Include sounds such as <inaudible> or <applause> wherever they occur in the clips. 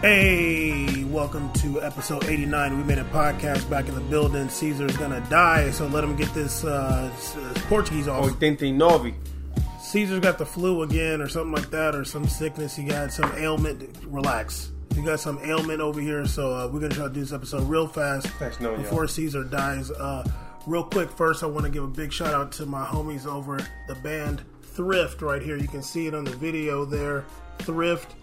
Hey, welcome to episode 89. We made a podcast back in the building. Caesar's gonna die, so let him get this uh, uh, Portuguese off. 89. Caesar's got the flu again, or something like that, or some sickness. He got some ailment. Relax. He got some ailment over here, so uh, we're gonna try to do this episode real fast Thanks, knowing before y'all. Caesar dies. Uh, real quick, first, I want to give a big shout out to my homies over the band Thrift right here. You can see it on the video there. Thrift.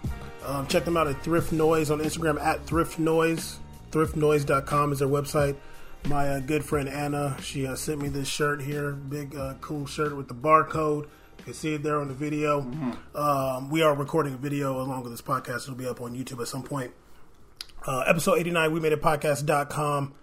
Um, check them out at Thrift Noise on Instagram at Thrift Noise. ThriftNoise.com is their website. My uh, good friend Anna, she uh, sent me this shirt here, big uh, cool shirt with the barcode. You can see it there on the video. Um, we are recording a video along with this podcast. It'll be up on YouTube at some point. Uh, episode 89, we made a podcast.com.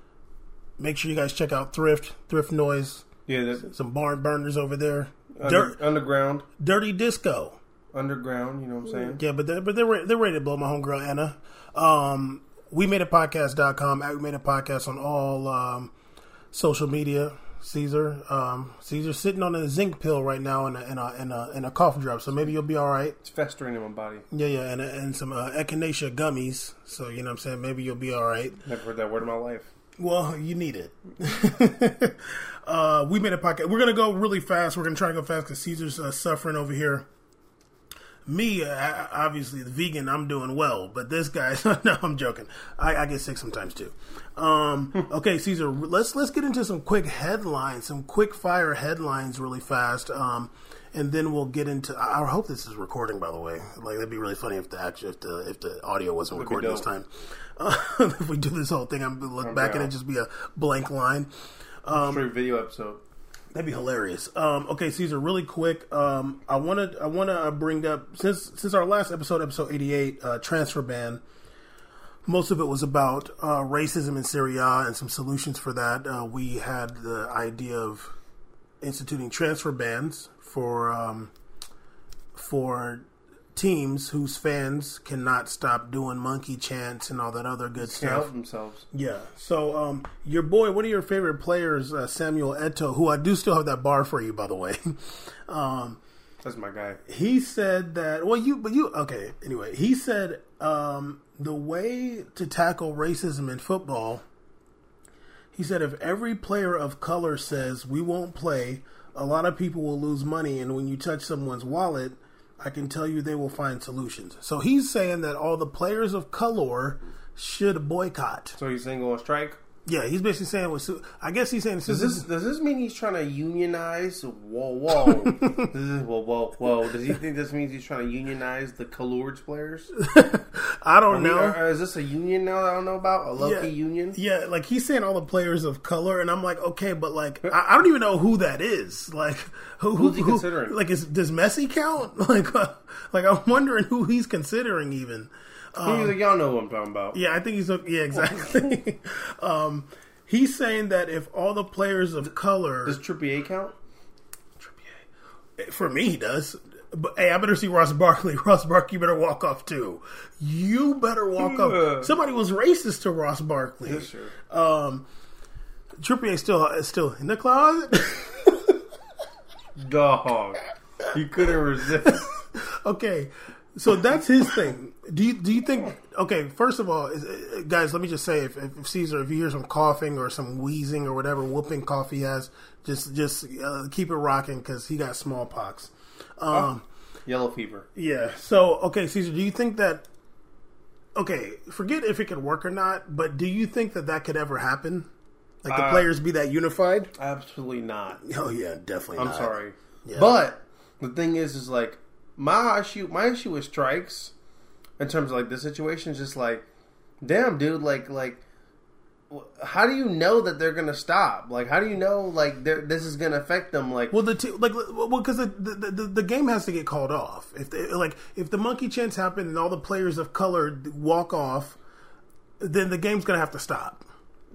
Make sure you guys check out Thrift, Thrift Noise, Yeah, some barn burners over there. under, Dirt, underground. Dirty Disco. Underground, you know what I'm saying? Yeah, but they're, but they're re- they're ready to blow my homegirl Anna. Um, we made a podcast.com. We made a podcast on all um, social media. Caesar, um, Caesar's sitting on a zinc pill right now in a, in a in a in a cough drop, so maybe you'll be all right. It's festering in my body. Yeah, yeah, and and some uh, echinacea gummies. So you know what I'm saying. Maybe you'll be all right. Never heard that word in my life. Well, you need it. <laughs> uh, we made a podcast. We're gonna go really fast. We're gonna try to go fast because Caesar's uh, suffering over here. Me, uh, obviously, the vegan, I'm doing well, but this guy, <laughs> no, I'm joking. I, I get sick sometimes too. Um, <laughs> okay, Caesar, let's let's get into some quick headlines, some quick fire headlines, really fast, um, and then we'll get into. I, I hope this is recording, by the way. Like, that'd be really funny if the actual, if the if the audio wasn't recording this time. Uh, <laughs> if we do this whole thing, I'm look back and it just be a blank line. Um, Straight video episode. That'd be hilarious. Um, okay, Caesar, really quick. Um, I want to I want to bring up since since our last episode, episode eighty eight, uh, transfer ban. Most of it was about uh, racism in Serie A and some solutions for that. Uh, we had the idea of instituting transfer bans for um, for teams whose fans cannot stop doing monkey chants and all that other good stuff. help themselves. Yeah. So, um, your boy, one of your favorite players, uh, Samuel Eto'o, who I do still have that bar for you, by the way. <laughs> um, That's my guy. he said that. Well, you, but you, okay. Anyway, he said um, the way to tackle racism in football. He said if every player of color says we won't play, a lot of people will lose money, and when you touch someone's wallet, I can tell you they will find solutions. So he's saying that all the players of color should boycott. So he's saying go on strike? Yeah, he's basically saying. I guess he's saying Does this does this mean he's trying to unionize? Whoa, whoa, <laughs> is, whoa, whoa, whoa! Does he think this means he's trying to unionize the Colours players? <laughs> I don't mean, know. are- is this a union now that I don't know about? A low Yeah. union? Yeah, like he's saying all the players of color, and I'm like, okay, but like I, I don't even know who that is. Like who, who Who's he who- considering? Like is does Messi count? <laughs> Like uh, like I'm wondering who he's considering even. He's like, y'all know what I'm talking about. Yeah, I think he's yeah exactly. <laughs> um, he's saying that if all the players of color, Does Trippier count? Trippier. For me, he does. But hey, I better see Ross Barkley. <laughs> Ross Barkley, you better walk off too. You better walk Yeah. off. Somebody was racist to Ross Barkley. Yes, sir. Um, Trippier still is still in the closet. <laughs> Dog. You couldn't resist. okay, so that's his thing. Do you do you think? Okay, first of all, is- guys, let me just say, if, if Caesar, if you hear some coughing or some wheezing or whatever whooping cough he has, just just uh, keep it rocking because he got smallpox. Um, Yellow fever. Yeah. So, okay, Caesar, do you think that? Okay, forget if it could work or not, but do you think that that could ever happen? Like the Uh, players be that unified? Absolutely not. Oh yeah, definitely. I'm not. sorry. Yeah. But the thing is, is like my issue. My issue with strikes, in terms of like the situation, is just like, damn, dude, like, like, how do you know that they're gonna stop? Like, how do you know like this is gonna affect them? Like, Well, the t- like, well, because the, the, the the game has to get called off. If they, like if the monkey chants happen and all the players of color walk off, then the game's gonna have to stop.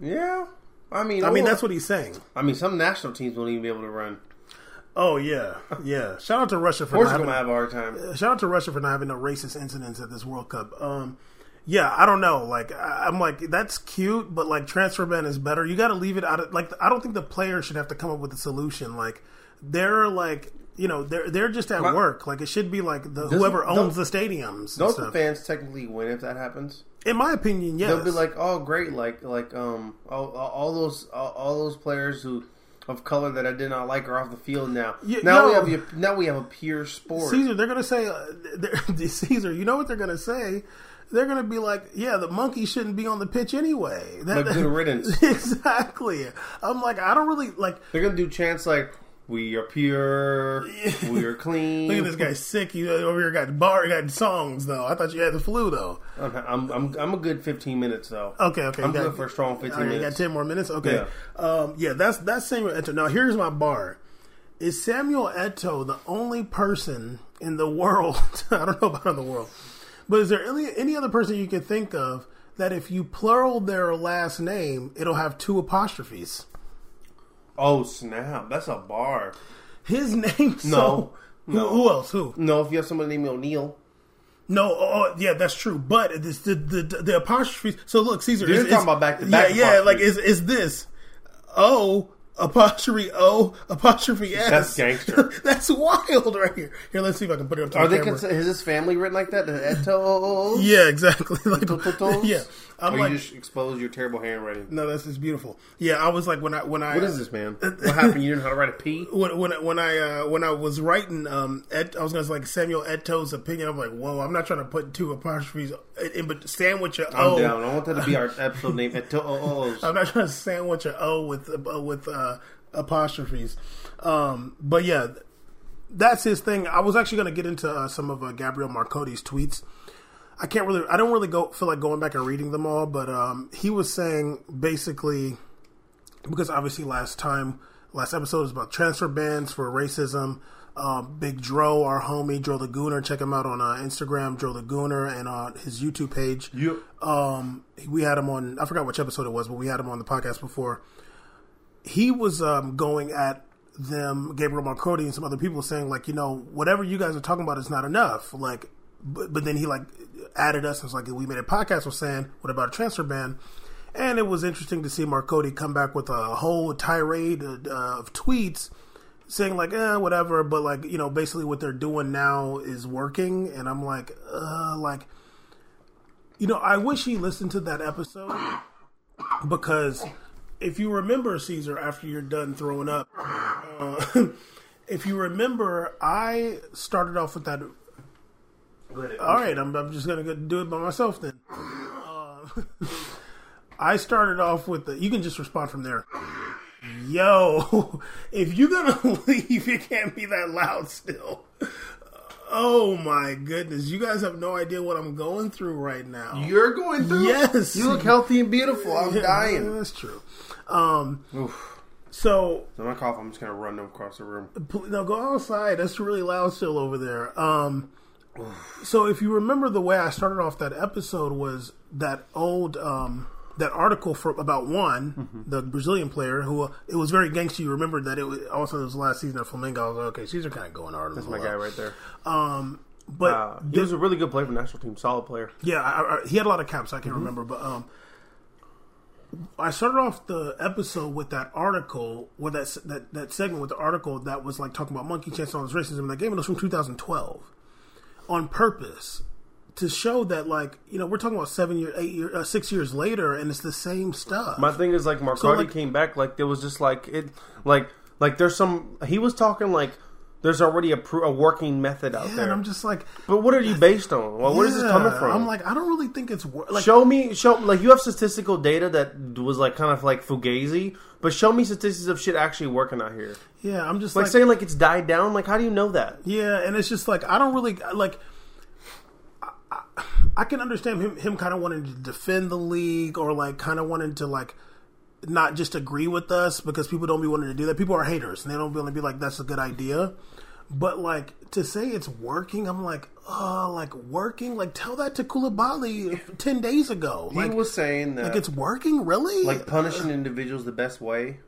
yeah. I mean, I mean, or- that's what he's saying. I mean, some national teams won't even be able to run. Oh yeah, yeah. Shout out to Russia for not Portugal having, gonna have a hard time. shout out to Russia for not having no racist incidents at this World Cup. Um, yeah, I don't know. Like, I- I'm like, that's cute, but like, transfer ban is better. You got to leave it out of like. I don't think the players should have to come up with a solution. Like, they're like, you know they're they're just at My- work. Like it should be like the Doesn't- whoever owns the stadiums. And Don't the fans technically win if that happens? In my opinion, yes. They'll be like, "Oh, great! Like, like, um, all, all all those, all, all those players who of color that I did not like are off the field now. Y- now we have a, now we have a pure sport. Caesar, they're gonna say, uh, they're- <laughs> Caesar. You know what they're gonna say? They're gonna be like, yeah, the monkey shouldn't be on the pitch anyway. That, Like, good riddance. <laughs> exactly. I'm like, I don't really like. They're gonna do chants like, "We are pure, we are clean." <laughs> Look at this guy sick. You over here got bar, got songs though. I thought you had the flu though. I'm, I'm, I'm, I'm a good 15 minutes though. Okay, okay. I'm got- good for a strong 15 minutes. you got ten more minutes. Okay. Yeah. Um, yeah, that's that's Samuel Eto'o. Now here's my bar. Is Samuel Eto'o the only person in the world? <laughs> I don't know about in the world, but is there any any other person you can think of that if you plural their last name, it'll have two apostrophes? Oh snap! That's a bar. His name. So, No. Who, who else? Who? No, if you have somebody named O'Neal, No, oh, oh yeah, that's true. But this, the, the the apostrophe. So look, Caesar. You're talking about back-to-back Yeah, yeah. Like is is this O apostrophe O apostrophe S? That's gangster. <laughs> that's wild right here. Here, let's see if I can put it up to are the they? Cons- is his family written like that? The Eto'o? yeah, exactly. <laughs> Like, yeah, I'm or like, you just expose your terrible handwriting. no, that's just beautiful. Yeah, I was like when I when I What is this, man? <laughs> What happened? You didn't know how to write a P? when when when I uh, when I was writing, um, Ed, I was gonna say like Samuel Eto's opinion. I'm like, whoa, I'm not trying to put two apostrophes in, but sandwich a I'm O. down. I want that to be our <laughs> episode name. Eto'o. I'm not trying to sandwich an O with uh, with uh, apostrophes, um, but yeah, that's his thing. I was actually going to get into uh, some of uh, Gabriel Marcotti's tweets. I can't really, I don't really go feel like going back and reading them all, but um, he was saying basically because obviously last time, last episode was about transfer bans for racism. Uh, Big Dro, our homie Dro the Gooner, check him out on uh, Instagram, Dro the Gooner, and on his YouTube page. Yep. Um, we had him on. I forgot which episode it was, but we had him on the podcast before. He was um, going at them, Gabriel Marcotti, and some other people, saying like, you know, whatever you guys are talking about is not enough. Like, but, but then he like added us and was like, we made a podcast was saying, what about a transfer ban? And it was interesting to see Marcotti come back with a whole tirade of, uh, of tweets saying like, eh, whatever, but like, you know, basically what they're doing now is working. And I'm like, uh, like, you know, I wish he listened to that episode because if you remember Caesar after you're done throwing up, uh, <laughs> if you remember, I started off with that. All right, I'm, I'm just gonna go do it by myself then. Uh, I started off with the. You can just respond from there. Yo, <laughs> if you're gonna <laughs> leave, it can't be that loud still. Oh my goodness, you guys have no idea what I'm going through right now. You're going through. Yes. You look healthy and beautiful. I'm Yeah, dying. That's true. Um, Oof. so So my cough. I'm just gonna run across the room. now go outside. That's really loud still over there. Um, so if you remember the way I started off that episode was that old um, that article for about one Mm-hmm. the Brazilian player who uh, it was very gangster. You remember that it was also his last season of Flamengo. I was like, okay, Caesar kind of going hard. That's my guy right there. Um, but Uh, he was a really good player for the national team. Solid player. Yeah, I, I, he had a lot of caps. I Mm-hmm. can't remember, but um, I started off the episode with that article, with that that that segment with the article that was like talking about monkey chance on his racism. And that game It was from 2012, on purpose to show that like you know we're talking about seven year, eight year, uh, six years later, and it's the same stuff. My thing is like Marcotti like- came back like there was just like it like like there's some he was talking like there's already a, a working method out yeah, there. and I'm just like, but what are you based on? Well, where is this coming from? I'm like, I don't really think it's wor- like show me show like you have statistical data that was like kind of like fugazi, but show me statistics of shit actually working out here. yeah, I'm just Like, like saying like it's died down. Like how do you know that? Yeah, and it's just like I don't really like. I, I, I can understand him him kind of wanting to defend the league or like kind of wanting to like not just agree with us because people don't be wanting to do that. People are haters and they don't want to be like that's a good idea. But like to say it's working, I'm like, oh, like working. Like tell that to Koulibaly <laughs> ten days ago. Like, he was saying that like it's working, really. like punishing individuals the best way.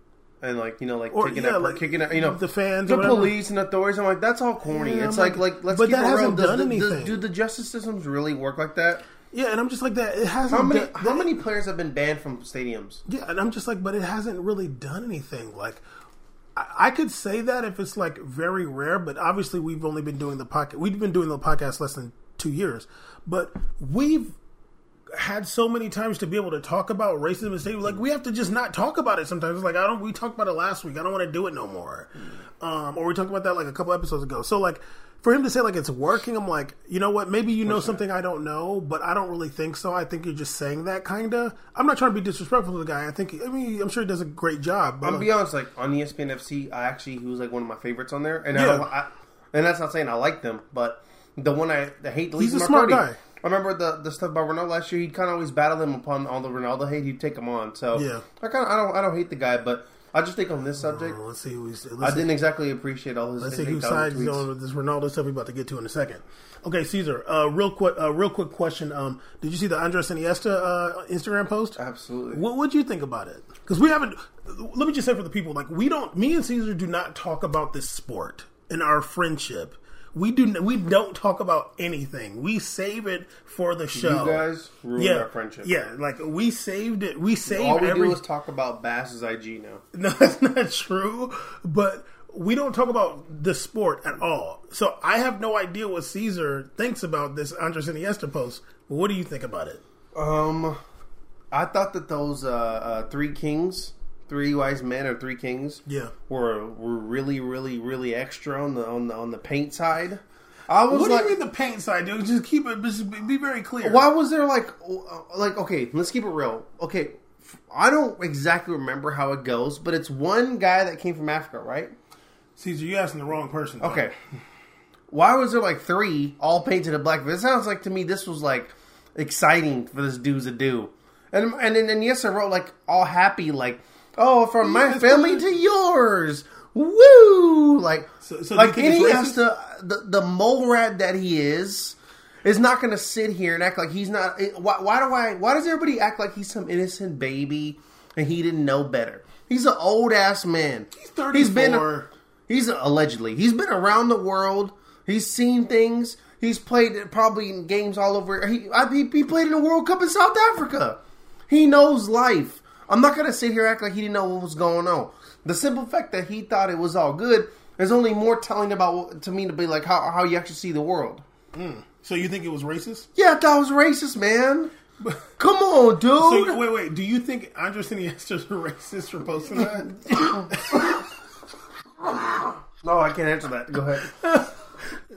And like you know, like Or, kicking yeah, out, like, kicking out, you know, the fans the police and authorities. I'm like, that's all corny. Yeah, it's like, like- like, let's but keep that it hasn't Does done the, anything. does- do the justice systems really work like that? Yeah, and I'm just like that. It hasn't. How many, done- how many players have been banned from stadiums? Yeah, and I'm just like, but it hasn't really done anything. Like, I, I could say that if it's like very rare, but obviously we've only been doing the podcast. We've been doing the podcast less than two years, but we've had so many times to be able to talk about racism and state like we have to just not talk about it sometimes. It's like i don't we talked about it last week. I don't want to do it no more. Um, or we talked about that like a couple episodes ago. So like for him to say like it's working i'm like you know what? Maybe you know something i don't know but i don't really think so. I think you're just saying that kind of i'm not trying to be disrespectful to the guy. I think i mean i'm sure he does a great job but I'm like, be honest, like on ESPN FC, I actually he was like one of my favorites on there, and I, Yeah. don't, I and that's not saying I like them, but the one I, I hate the He's least a is smart guy. I remember the the stuff about Ronaldo last year. He'd kind of always battle him upon all the Ronaldo hate. He'd take him on. So Yeah. I kind of I don't I don't hate the guy, but I just think on this subject, let's see who he's I didn't exactly appreciate all his. let's see who sides tweets. on this ronaldo stuff we're about to get to in a second okay caesar uh, real quick uh, real quick question um, did you see the andres iniesta uh, instagram post Absolutely. What would you think about it? Because we haven't. Let me just say for the people, like we don't. Me and Caesar do not talk about this sport in our friendship. We do. We don't talk about anything. We save it for the show. You guys ruined yeah, our friendship. yeah. Like we saved it. We saved All we every. do is talk about Bass's IG now. <laughs> no, that's not true. But we don't talk about the sport at all. So I have no idea what Caesar thinks about this Andres Iniesta post. What do you think about it? Um, I thought that those uh, uh, three kings, three wise men, or three kings, Yeah. were were really, really, really extra on the on the on the paint side. I was What like, do you mean the paint side, dude? Just keep it. Just be- very clear. why was there like uh, like okay? Let's keep it real. Okay, I don't exactly remember how it goes, but it's one guy that came from Africa, right? Caesar, you asking the wrong person. though. Okay. Why was there like three all painted in black? It sounds like to me this was like exciting for this dude to do. And and then and yes, I wrote like all happy, like oh, from my family to yours, woo! Like So- so like any has to the the mole rat that he is is not going to sit here and act like he's not. Eh, why, why do I? Why does everybody act like he's some innocent baby and he didn't know better? He's an old ass man. He's 34. He's been He's allegedly. He's been around the world. He's seen things. He's played probably in games all over. He I, he, he played in the World Cup in South Africa. He knows life. I'm not gonna sit here act like he didn't know what was going on. The simple fact that he thought it was all good is only more telling about what- to me to be like how how you actually see the world. Mm. So you think it was racist? Yeah, that was racist, man. Come on, <laughs> dude. So wait, wait. Do you think Andres Iniesta's <laughs> racist for posting that? <coughs> no, I can't answer that. Go ahead. <laughs>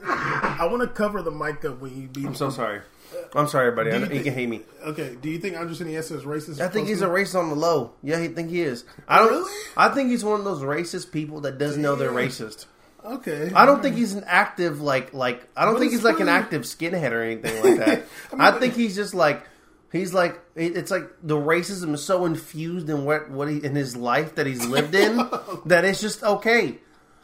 I want to cover the mic up when you beat. I'm so sorry. Uh, I'm sorry, everybody. I you know, you can hate me. Okay. Do you think Andres Iniesta is racist? I think he's a racist on the low. Yeah, I think he is. I don't. Really? I think he's one of those racist people that doesn't know they're racist. Okay. I don't think he's an active like like. I don't think he's like an active skinhead or anything like that. <laughs> I mean, I think he's just like he's like it's like the racism is so infused in what what he in his life that he's lived in <laughs> that it's just okay.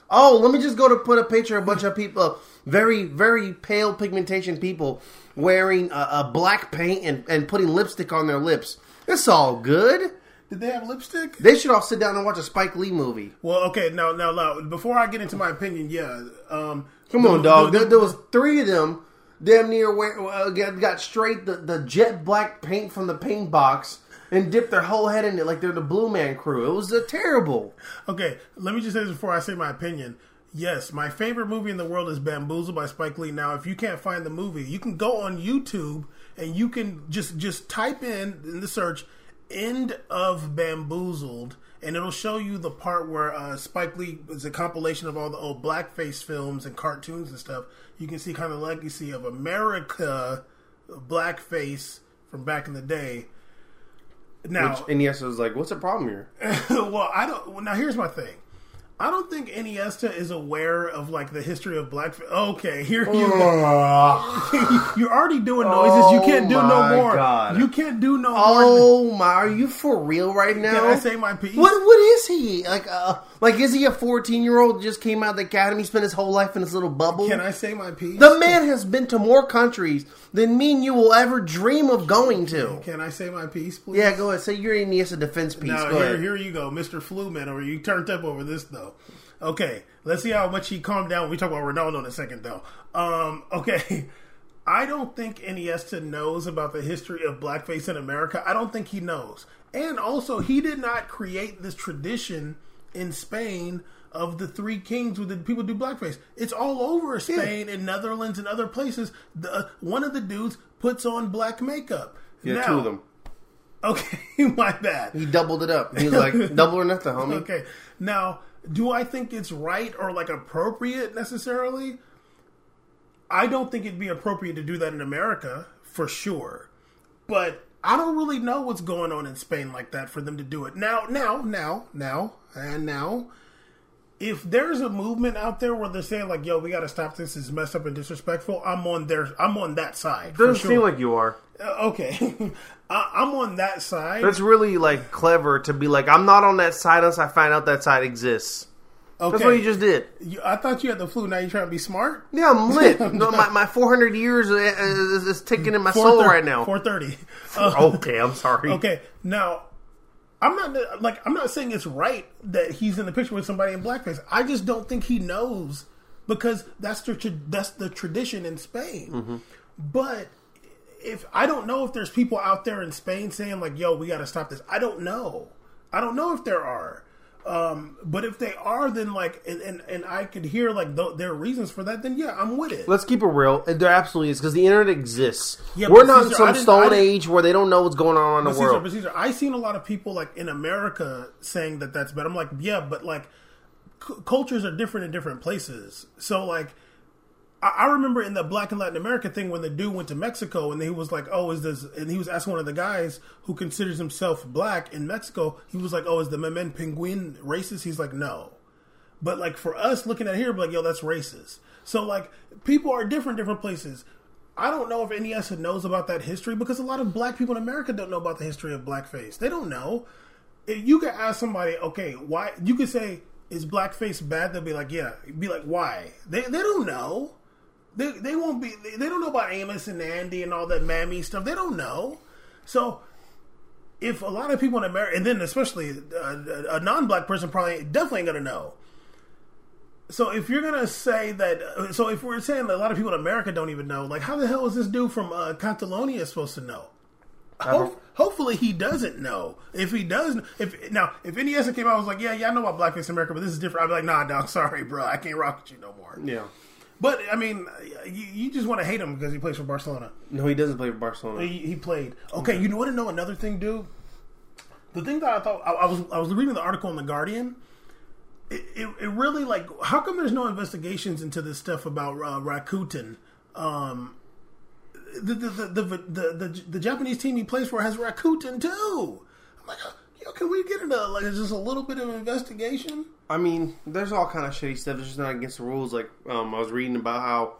Oh, let me just go to put a picture of a bunch of people, very very pale pigmentation people wearing a, a black paint and, and putting lipstick on their lips. It's all good. Did they have lipstick? They should all sit down and watch a Spike Lee movie. Well, okay. Now, now, now. Before I get into my opinion, yeah. Um, Come the- on, dog. the- there, there was three of them. Damn near wear, uh, got, got straight the, the jet black paint from the paint box and dipped their whole head in it like they're the Blue Man Crew. It was uh, terrible. Okay, let me just say this before I say my opinion. Yes, my favorite movie in the world is Bamboozle by Spike Lee. Now, if you can't find the movie, you can go on YouTube and you can just just type in in the search "end of Bamboozled" and it'll show you the part where uh, Spike Lee is a compilation of all the old blackface films and cartoons and stuff. You can see kind of the legacy of America blackface from back in the day. Now, Which Iniesta was like, "What's the problem here?" <laughs> well, I don't. Now here's my thing. I don't think Iniesta is aware of like the history of black. Okay, here you go. <laughs> You're already doing noises. you can't do Oh no more. God. You can't do no more. Oh my! Are you for real right now? Can I say my piece? What what is he like? Uh, like is he a fourteen year old just came out of the academy, spent his whole life in his little bubble? Can I say my piece? the man has been to more countries than me and you will ever dream of going to. Can I say my piece, please? Yeah, go ahead. Say you're Iniesta defense piece. Now go here, ahead. here you go, Mr. Fluman, or you turned up over this though. Okay, let's see how much he calmed down. We talk about Ronaldo in a second though. Um, <laughs> okay, I don't think Iniesta knows about the history of blackface in America. I don't think he knows, and also he did not create this tradition in Spain of the three kings who the people do blackface. It's all over Spain and Netherlands and other places. The, one of the dudes puts on black makeup. Yeah, Now- two of them. Okay, <laughs> my bad. He doubled it up. He was like, <laughs> double or nothing, homie. Okay. Now, do I think it's right or like appropriate necessarily? I don't think it'd be appropriate to do that in America for sure. But I don't really know what's going on in Spain like that for them to do it. Now, now, now, now, and now, if there's a movement out there where they're saying like, "Yo, we got to stop this. It's messed up and disrespectful," I'm on their, I'm on that side. Doesn't sure. seem like you are. Uh, okay, <laughs> I, I'm on that side. That's really like clever to be like, I'm not on that side unless I find out that side exists. okay. That's what you just did. You- I thought you had the flu. Now you're trying to be smart. Yeah, I'm <laughs> lit. no, my, my 400 years is, is, is ticking in my soul right now. Four thirty. Uh, <laughs> Okay, I'm sorry. okay, now I'm not like I'm not saying it's right that he's in the picture with somebody in blackface. I just don't think he knows because that's the tra- that's the tradition in Spain. Mm-hmm. But if I don't know if there's people out there in Spain saying like, "Yo, we got to stop this." I don't know. I don't know if there are. Um, but if they are, then like, and and, and I could hear like th- their reasons for that. Then yeah, I'm with it. Let's keep it real. There absolutely is because the internet exists. Yeah, We're not in Caesar, I some stone age where they don't know what's going on in the Caesar, world. but Caesar, I seen a lot of people like in America saying that that's bad. I'm like, yeah, but like c- cultures are different in different places. So like, I, remember in the Black and Latin America thing when the dude went to Mexico and he was like, oh, is this? And he was asking one of the guys who considers himself black in Mexico. He was like, oh, is the Memín Pinguín racist? He's like, no. But like for us looking at here, like, yo, that's racist. So like people are different, different places. I don't know if NES knows about that history because a lot of black people in America don't know about the history of blackface. They don't know. You could ask somebody, okay, why? You could say, is blackface bad? They'll be like, yeah. Be like, why? They they don't know. They they won't be. They don't know about Amos and Andy and all that mammy stuff. They don't know. So if a lot of people in America, and then especially a, a non-black person, probably definitely ain't gonna know. So if you're gonna say that, so if we're saying that a lot of people in America don't even know, like how the hell is this dude from uh, Catalonia supposed to know? Ho- hopefully he doesn't know. If he does, if now if NES came out, I was like, yeah, yeah, I know about blackface in America, but this is different. I'd be like, nah, dog, sorry, bro, I can't rock with you no more. Yeah. But I mean, you, you just want to hate him because he plays for Barcelona. No, he doesn't play for Barcelona. He, he played. Okay, you want to know another thing, dude? The thing that I thought I, I was I was reading the article in the Guardian. It, it, it really like how come there's no investigations into this stuff about uh, Rakuten? Um, the, the, the, the, the, the the Japanese team he plays for has Rakuten too. I'm like, uh, yo, can we get into like just a little bit of investigation? I mean, there's all kind of shitty stuff. It's just not against the rules. Like, um, I was reading about how,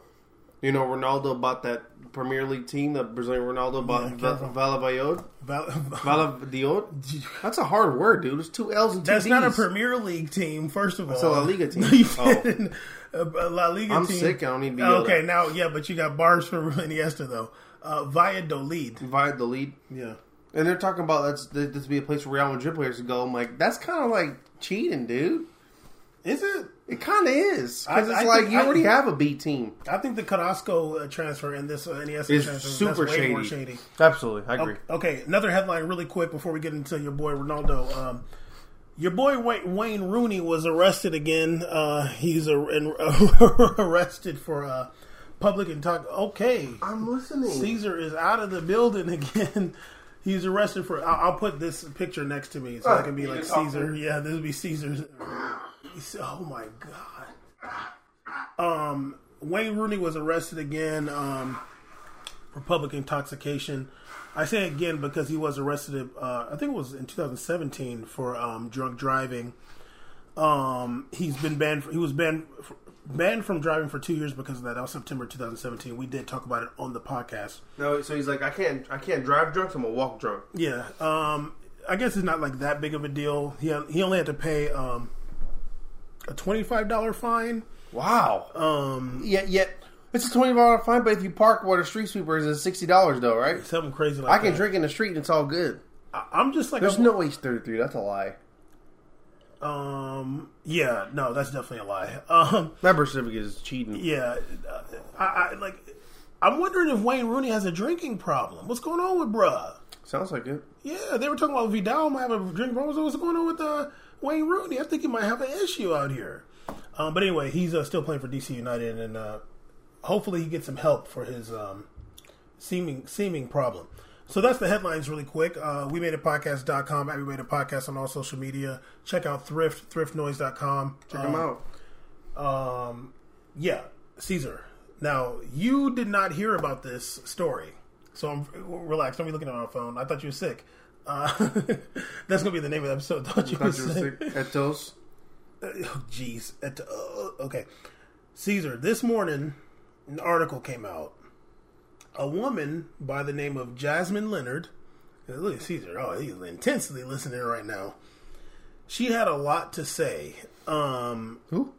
you know, Ronaldo bought that Premier League team, the Brazilian Ronaldo bought Yeah. Valladolid. Val- <laughs> Valladolid? <laughs> That's a hard word, dude. It's two L's and two That's D's. not a Premier League team, first of all. It's a La Liga team. <laughs> Oh. a, La Liga I'm team. sick. I don't need to be Okay, now yeah, but you got bars for Iniesta though. Uh, Valladolid. Valladolid. Yeah. And they're talking about that's this to be a place where Real Madrid players would go. I'm like, that's kind of like cheating, dude. Is it? It kind of is because it's I like think- you I- already have a B team. I think the Carrasco uh, transfer and this uh, Iniesta Is transfer super that's way more shady. shady. Absolutely, I agree. Okay, another headline really quick before we get into your boy Ronaldo. Um, your boy Wayne, Wayne Rooney was arrested again. Uh, he's a, in, <laughs> arrested for uh, public and. Okay, I'm listening. Caesar is out of the building <laughs> again. He's arrested for. I'll, I'll put this picture next to me so I can be like can talk Caesar. Yeah, this would be Caesar's. Oh my god. Um, Wayne Rooney was arrested again um, for public intoxication. I say again because he was arrested. Uh, I think it was in 2017 for um, drunk driving. Um, he's been banned. For, he was banned banned from driving for two years because of that. That was September 2017. We did talk about it on the podcast. No, so he's like, I can't, I can't drive drunk. So I'm gonna walk drunk. Yeah. Um, I guess it's not like that big of a deal. He he only had to pay um, a twenty five dollar fine. Wow. Um, Yet, yet it's a twenty dollar fine. But if you park where the street sweeper is, it's sixty dollars though, right? something crazy like I can that. drink in the street and it's all good. I, I'm just like There's I'm- no age thirty three. That's a lie. Um. Yeah. No, that's definitely a lie. <laughs> Um. That birth certificate is cheating. Yeah. uh, I, I like. I'm wondering if Wayne Rooney has a drinking problem. What's going on with bruh? Sounds like it. Yeah, they were talking about Vidal might have a drinking problem. So what's going on with uh Wayne Rooney. I think he might have an issue out here. Um, but anyway, he's uh, still playing for DC United, and uh, hopefully he gets some help for his um, seeming seeming problem. So that's the headlines really quick. Uh, we made a podcast.com, we made a podcast on all social media. Check out thrift, thriftnoise.com. Check them Um, out. Um, yeah, Caesar. Now, you did not hear about this story. So I'm relax. Don't be looking at my phone. I thought you were sick. Uh, <laughs> that's gonna be the name of the episode. Thought you were Thought you were sick. sick. Eto'os. <laughs> Oh, Jeez. It- uh, okay. Caesar, this morning, an article came out. A woman by the name of Jasmine Lennard. Look at Caesar. Oh, he's intensely listening right now. She had a lot to say. Um, Who?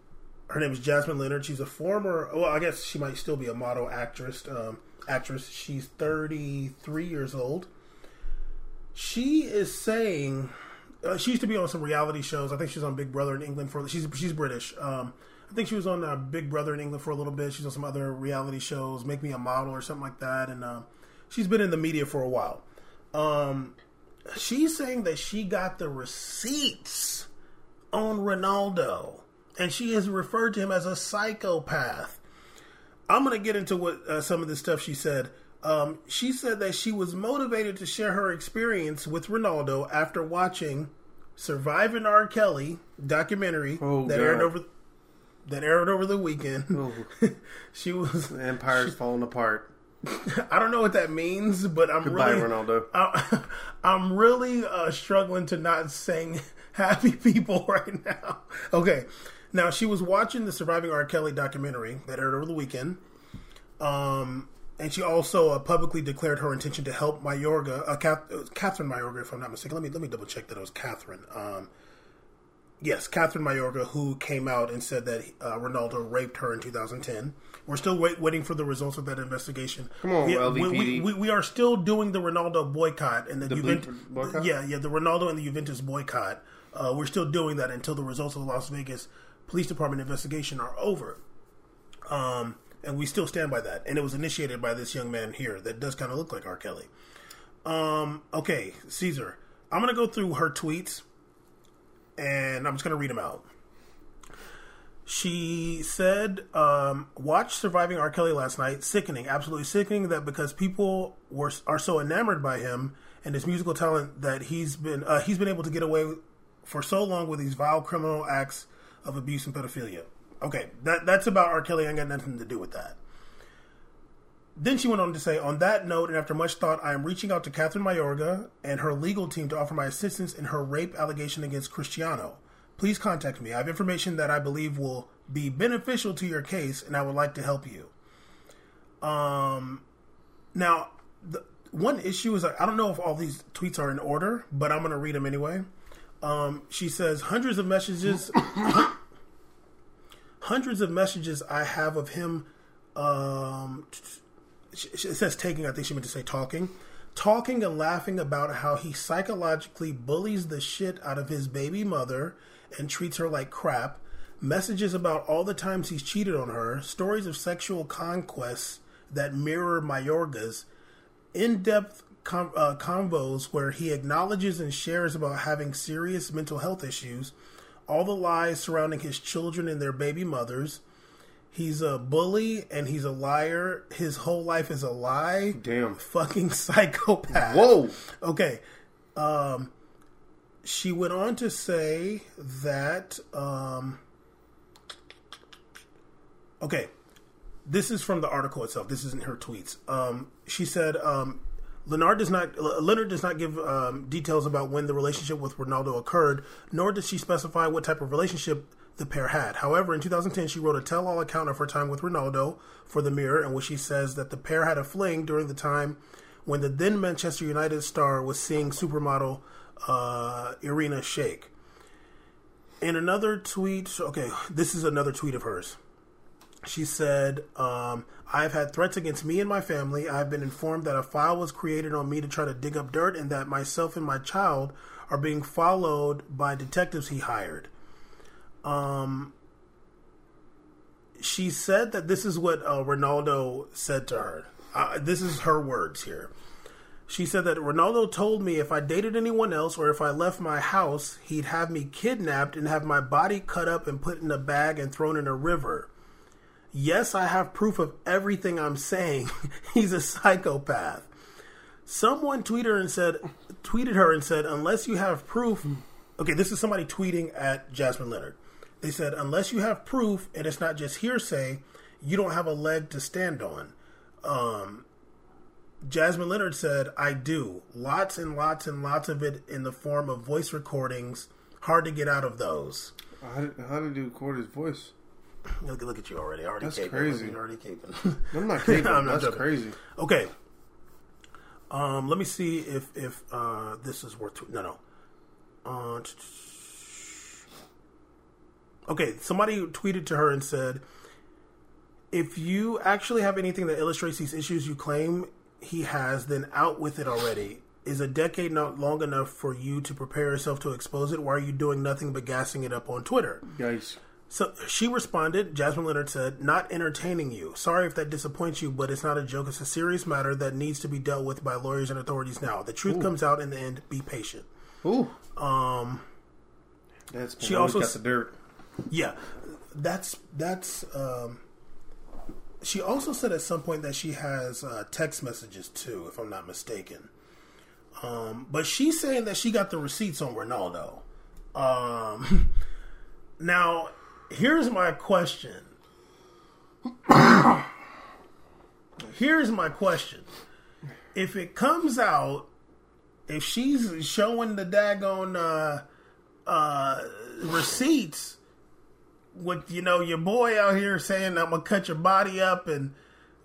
her name is Jasmine Lennard. She's a former, well, I guess she might still be a model actress. Um, actress. She's 33 years old. She is saying uh, she used to be on some reality shows. I think she was on Big Brother in England for. She's she's British. Um, I think she was on uh, Big Brother in England for a little bit. She's on some other reality shows, Make Me a Model or something like that, and um, she's been in the media for a while. Um, she's saying that she got the receipts on Ronaldo, and she has referred to him as a psychopath. I'm going to get into what uh, some of the stuff she said. Um, she said that she was motivated to share her experience with Ronaldo after watching "Surviving R. Kelly" documentary Oh, that God. aired over that aired over the weekend. Oh. <laughs> she was. The Empire's falling apart. <laughs> I don't know what that means, but I'm Goodbye, really Ronaldo. <laughs> I, I'm really uh, struggling to not sing happy people right now. Okay. Now, she was watching the Surviving R. Kelly documentary that aired over the weekend. Um, and she also uh, publicly declared her intention to help Mayorga, uh, Kath, uh, Kathryn Mayorga, if I'm not mistaken. Let me let me double check that it was Kathryn. Um, yes, Kathryn Mayorga, who came out and said that uh, Ronaldo raped her in 2010. We're still wait, waiting for the results of that investigation. Come on, we, LVPD. We, we, we are still doing the Ronaldo boycott and the, The Juventus. boycott? Yeah, yeah, the Ronaldo and the Juventus boycott. Uh, we're still doing that until the results of the Las Vegas Police Department investigation are over. Um, and we still stand by that. And it was initiated by this young man here that does kind of look like R. Kelly. Um, okay, Caesar. I'm to go through her tweets and I'm just to read them out. She said, um, "Watch Surviving R. Kelly last night. Sickening, absolutely sickening. That because people were are so enamored by him and his musical talent that he's been uh, he's been able to get away for so long with these vile criminal acts of abuse and pedophilia." Okay, that that's about R. Kelly. I ain't got nothing to do with that. Then she went on to say, on that note, and after much thought, I am reaching out to Kathryn Mayorga and her legal team to offer my assistance in her rape allegation against Cristiano. Please contact me. I have information that I believe will be beneficial to your case, and I would like to help you. Um, now, the one issue is I I don't know if all these tweets are in order, but I'm going to read them anyway. Um, she says hundreds of messages, hundreds of messages I have of him. Um, it says taking. I think she meant to say talking, talking and laughing about how he psychologically bullies the shit out of his baby mother and treats her like crap. Messages about all the times he's cheated on her. Stories of sexual conquests that mirror Mayorga's. In-depth com- uh, convos where he acknowledges and shares about having serious mental health issues. All the lies surrounding his children and their baby mothers. He's a bully and he's a liar. His whole life is a lie. Damn. Fucking <laughs> psychopath. Whoa. Okay. Um, she went on to say that. Um, okay. This is from the article itself. This isn't her tweets. Um, she said. Um, Lennard does not. Lennard does not give um, details about when the relationship with Ronaldo occurred, nor does she specify what type of relationship the pair had. However, in 2010, she wrote a tell-all account of her time with Ronaldo for the Mirror, in which she says that the pair had a fling during the time when the then Manchester United star was seeing supermodel uh, Irina Shayk. In another tweet, okay, this is another tweet of hers. She said, um, I've had threats against me and my family. I've been informed that a file was created on me to try to dig up dirt and that myself and my child are being followed by detectives he hired. Um, she said that this is what uh, Ronaldo said to her. Uh, this is her words here. She said that Ronaldo told me if I dated anyone else or if I left my house, he'd have me kidnapped and have my body cut up and put in a bag and thrown in a river. Yes, I have proof of everything I'm saying. <laughs> He's a psychopath. Someone tweeted her and said, tweeted her and said, unless you have proof. Okay, this is somebody tweeting at Jasmine Lennard. They said, unless you have proof and it's not just hearsay, you don't have a leg to stand on. Um, Jasmine Lennard said, I do. Lots and lots and lots of it in the form of voice recordings. Hard to get out of those. How did, how did he record his voice? Look, look at you already. already That's caping. crazy. Already caping. I'm not kidding. <laughs> I'm not That's crazy. Okay. Um, let me see if if uh, this is worth. no, no. Uh, t- t- okay, somebody tweeted to her and said, "If you actually have anything that illustrates these issues you claim he has, then out with it already." Is a decade not long enough for you to prepare yourself to expose it? Why are you doing nothing but gassing it up on Twitter? Guys, So she responded, Jasmine Lennard said, Not entertaining you. Sorry if that disappoints you, but it's not a joke. It's a serious matter that needs to be dealt with by lawyers and authorities now. The truth comes out in the end. Be patient. ooh, Um, that's She also got the dirt. yeah, that's, that's, um, she also said at some point that she has uh, text messages too, if I'm not mistaken. Um, but she's saying that she got the receipts on Ronaldo. Um, <laughs> now, here's my question. here's my question. If it comes out, if she's showing the daggone uh, uh, receipts with you know your boy out here saying I'm gonna cut your body up and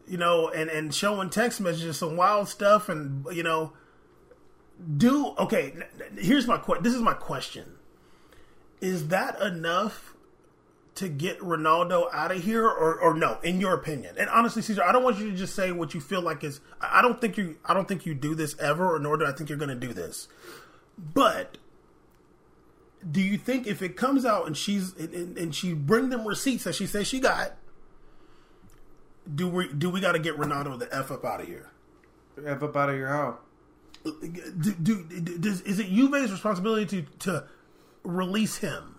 you know and and showing text messages some wild stuff and you know do okay here's my question this is my question is that enough to get Ronaldo out of here or, or no in your opinion and honestly Caesar I don't want you to just say what you feel like is I don't think you I don't think you do this ever or nor do I think you're gonna do this but do you think if it comes out and she's and, and, and she bring them receipts that she says she got, do we do we got to get Ronaldo the f up out of here? F up out of your house. Do, do, does, is it Juve's responsibility to to release him?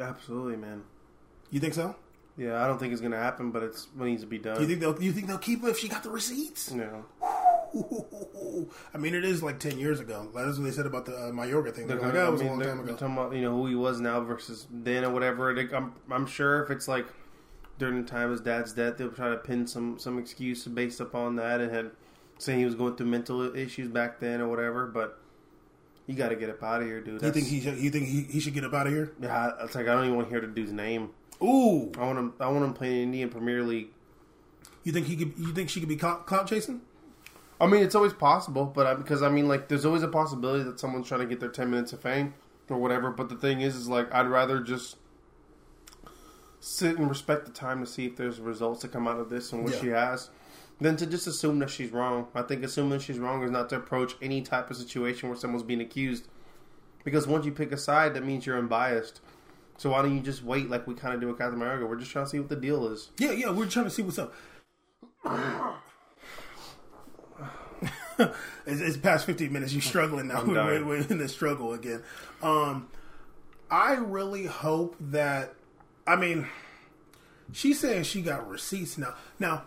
Absolutely, man. You think so? Yeah, I don't think it's gonna happen, but it's what needs to be done. You think they'll you think they'll keep her if she got the receipts? no. I mean, it is like ten years ago. That's what they said about the uh, Mayorga thing. They're They're like, oh, it was I a mean, long time ago. talking about you know who he was now versus then or whatever. They- I'm I'm sure if it's like during the time of his dad's death, they'll try to pin some some excuse based upon that and had saying he was going through mental issues back then or whatever. But you got to get up out of here, dude. You think he should, you think he, he should get up out of here? Yeah, it's like I don't even want to hear the dude's name. Ooh, I want him. I want him playing Indian Premier League. you think he could? You think she could be clout, clout chasing? I mean, it's always possible, but I, because I mean, like, there's always a possibility that someone's trying to get their ten minutes of fame or whatever. But the thing is, is like, I'd rather just sit and respect the time to see if there's results that come out of this and what Yeah. she has, than to just assume that she's wrong. I think assuming she's wrong is not to approach any type of situation where someone's being accused, because once you pick a side, that means you're unbiased. So why don't you just wait like we kind of do with Captain America? We're just trying to see what the deal is. Yeah, yeah, we're trying to see what's up. <laughs> it's, it's past 15 minutes. You're struggling now. We're, we're in the struggle again. Um, I really hope that. I mean, she's saying she got receipts now. Now,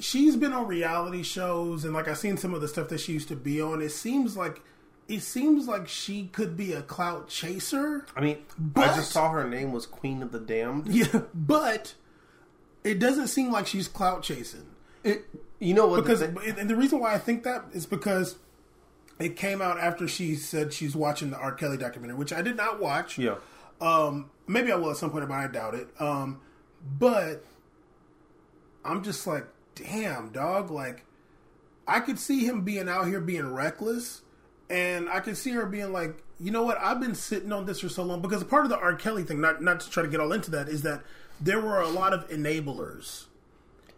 she's been on reality shows, and like I've seen some of the stuff that she used to be on. It seems like it seems like she could be a clout chaser. I mean, But- I just saw her name was Queen of the Damned. Yeah, but it doesn't seem like she's clout chasing. It, you know what? because the thing- and the reason why I think that is because it came out after she said she's watching the R. Kelly documentary, which I did not watch. yeah, Um, maybe I will at some point, but I doubt it. Um, but I'm just like, damn, dog. Like, I could see him being out here being reckless, and I could see her being like, you know what? I've been sitting on this for so long because part of the R. Kelly thing, not not to try to get all into that, is that there were a lot of enablers,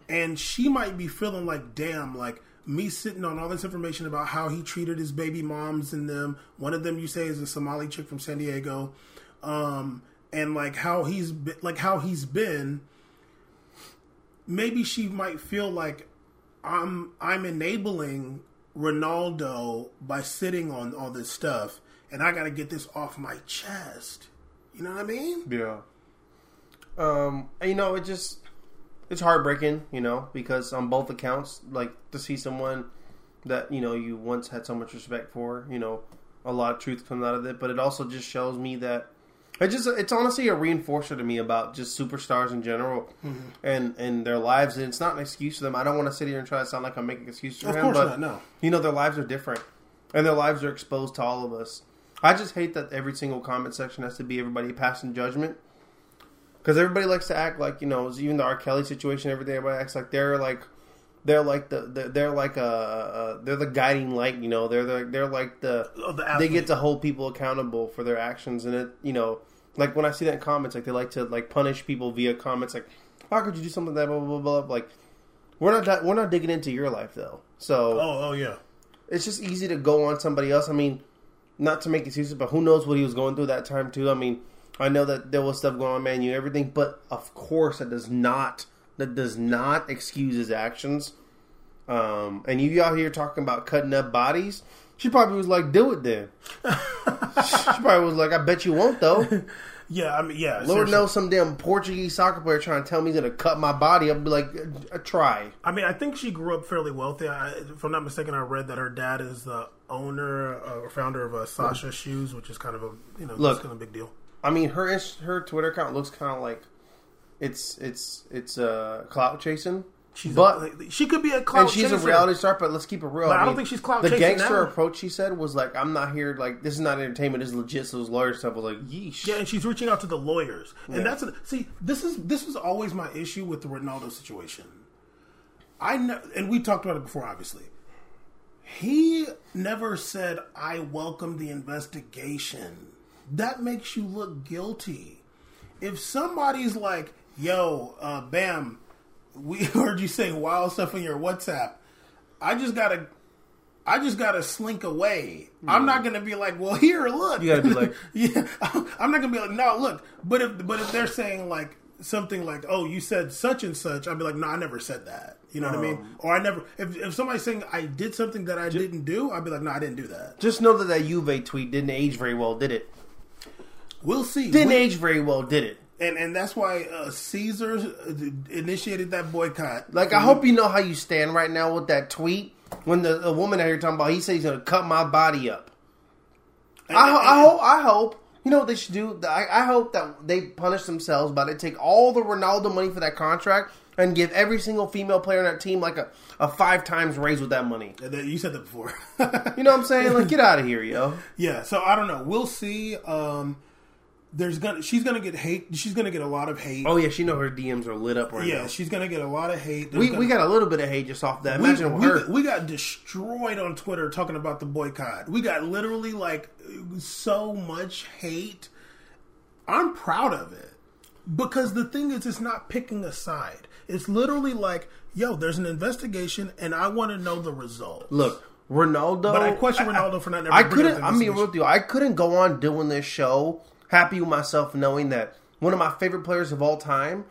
and she might be feeling like, damn, like. Me sitting on all this information about how he treated his baby moms and them. One of them you say is a Somali chick from San Diego um, and like how he's been, like how he's been. Maybe she might feel like I'm I'm enabling Ronaldo by sitting on all this stuff, and I got to get this off my chest. You know what I mean? Yeah. Um, you know, it just it's heartbreaking, you know, because on both accounts, like to see someone that you know you once had so much respect for, you know, a lot of truth comes out of it, but it also just shows me that it just it's honestly a reinforcer to me about just superstars in general Mm-hmm. and and their lives. And it's not an excuse for them. I don't want to sit here and try to sound like I'm making excuses for Of him, course but not, no. you know their lives are different, and their lives are exposed to all of us. I just hate that every single comment section has to be everybody passing judgment. Because everybody likes to act like you know, even the R. Kelly situation, everything. Everybody acts like they're like they're like the they're, like a, a they're the guiding light. You know, they're the, they're like the Of the they get to hold people accountable for their actions, and it you know like when I see that in comments, like they like to like punish people via comments, like how could you do something like that blah blah blah. blah. Like we're not we're not digging into your life though, so Oh, oh yeah. it's just easy to go on somebody else. I mean, not to make excuses, but who knows what he was going through that time too. I mean, I know that there was stuff going on, man, you everything, but of course that does not that does not excuse his actions. Um, and you out here talking about cutting up bodies. She probably was like, "Do it then." <laughs> she probably was like, "I bet you won't though." <laughs> Yeah, I mean, yeah. Lord seriously. knows some damn Portuguese soccer player trying to tell me he's gonna cut my body. I'd be like, "Uh, "Try." I mean, I think she grew up fairly wealthy. I, if I'm not mistaken, I read that her dad is the owner uh, or founder of uh, Sasha Shoes, which is kind of a you know Look. kind of a big deal. I mean, her her Twitter account looks kind of like it's it's it's uh, clout chasing. She's but a, she could be a clout and she's chaser. a reality star. But let's keep it real. But I don't think she's clout chasing. The gangster now. approach she said was like, "I'm not here. Like this is not entertainment. This is legit." So those lawyer stuff was like, "Yeesh." Yeah, and she's reaching out to the lawyers, and Yeah. that's a, see. This is this was always my issue with the Ronaldo situation. I ne- and we talked about it before. Obviously, he never said, "I welcome the investigation." That makes you look guilty. If somebody's like, "Yo, uh, Bam, we <laughs> heard you say wild stuff on your WhatsApp," I just gotta. I just gotta slink away. I'm not gonna be like, well, <laughs> here, look. You gotta be like- <laughs> yeah. I'm not gonna be like, no, look. But if but if they're saying like something like, oh, you said such and such, I'd be like, no, I never said that. You know what I mean? Um, Or I never. If if somebody's saying I did something that I didn't do, I'd be like, no, I didn't do that. Just know that that Juve tweet didn't age very well, did it? We'll see. Didn't We- age very well, did it? And and that's why uh, Caesar uh, initiated that boycott. Like, I hope you know how you stand right now with that tweet. When the, the woman out here talking about, he said he's gonna cut my body up. And- I, and- I hope. I hope. You know what they should do? I, I hope that they punish themselves by they take all the Ronaldo money for that contract and give every single female player on that team like a, a five times raise with that money. You said that before. You know what I'm saying? Like, get out of here, yo. <laughs> Yeah, so I don't know. We'll see. Um, there's gonna she's gonna get hate. She's gonna get a lot of hate. Oh yeah, she know her DMs are lit up right yeah, now. Yeah, she's gonna get a lot of hate. There's We, gonna- we got a little bit of hate just off that. we, Imagine we, her. we got destroyed on Twitter talking about the boycott. We got literally like so much hate. I'm proud of it because the thing is, it's not picking a side. It's literally like, yo, there's an investigation, and I want to know the result. Look, Ronaldo. But I question Ronaldo for not never. I couldn't. I mean, with you, I couldn't go on doing this show happy with myself, knowing that one of my favorite players of all time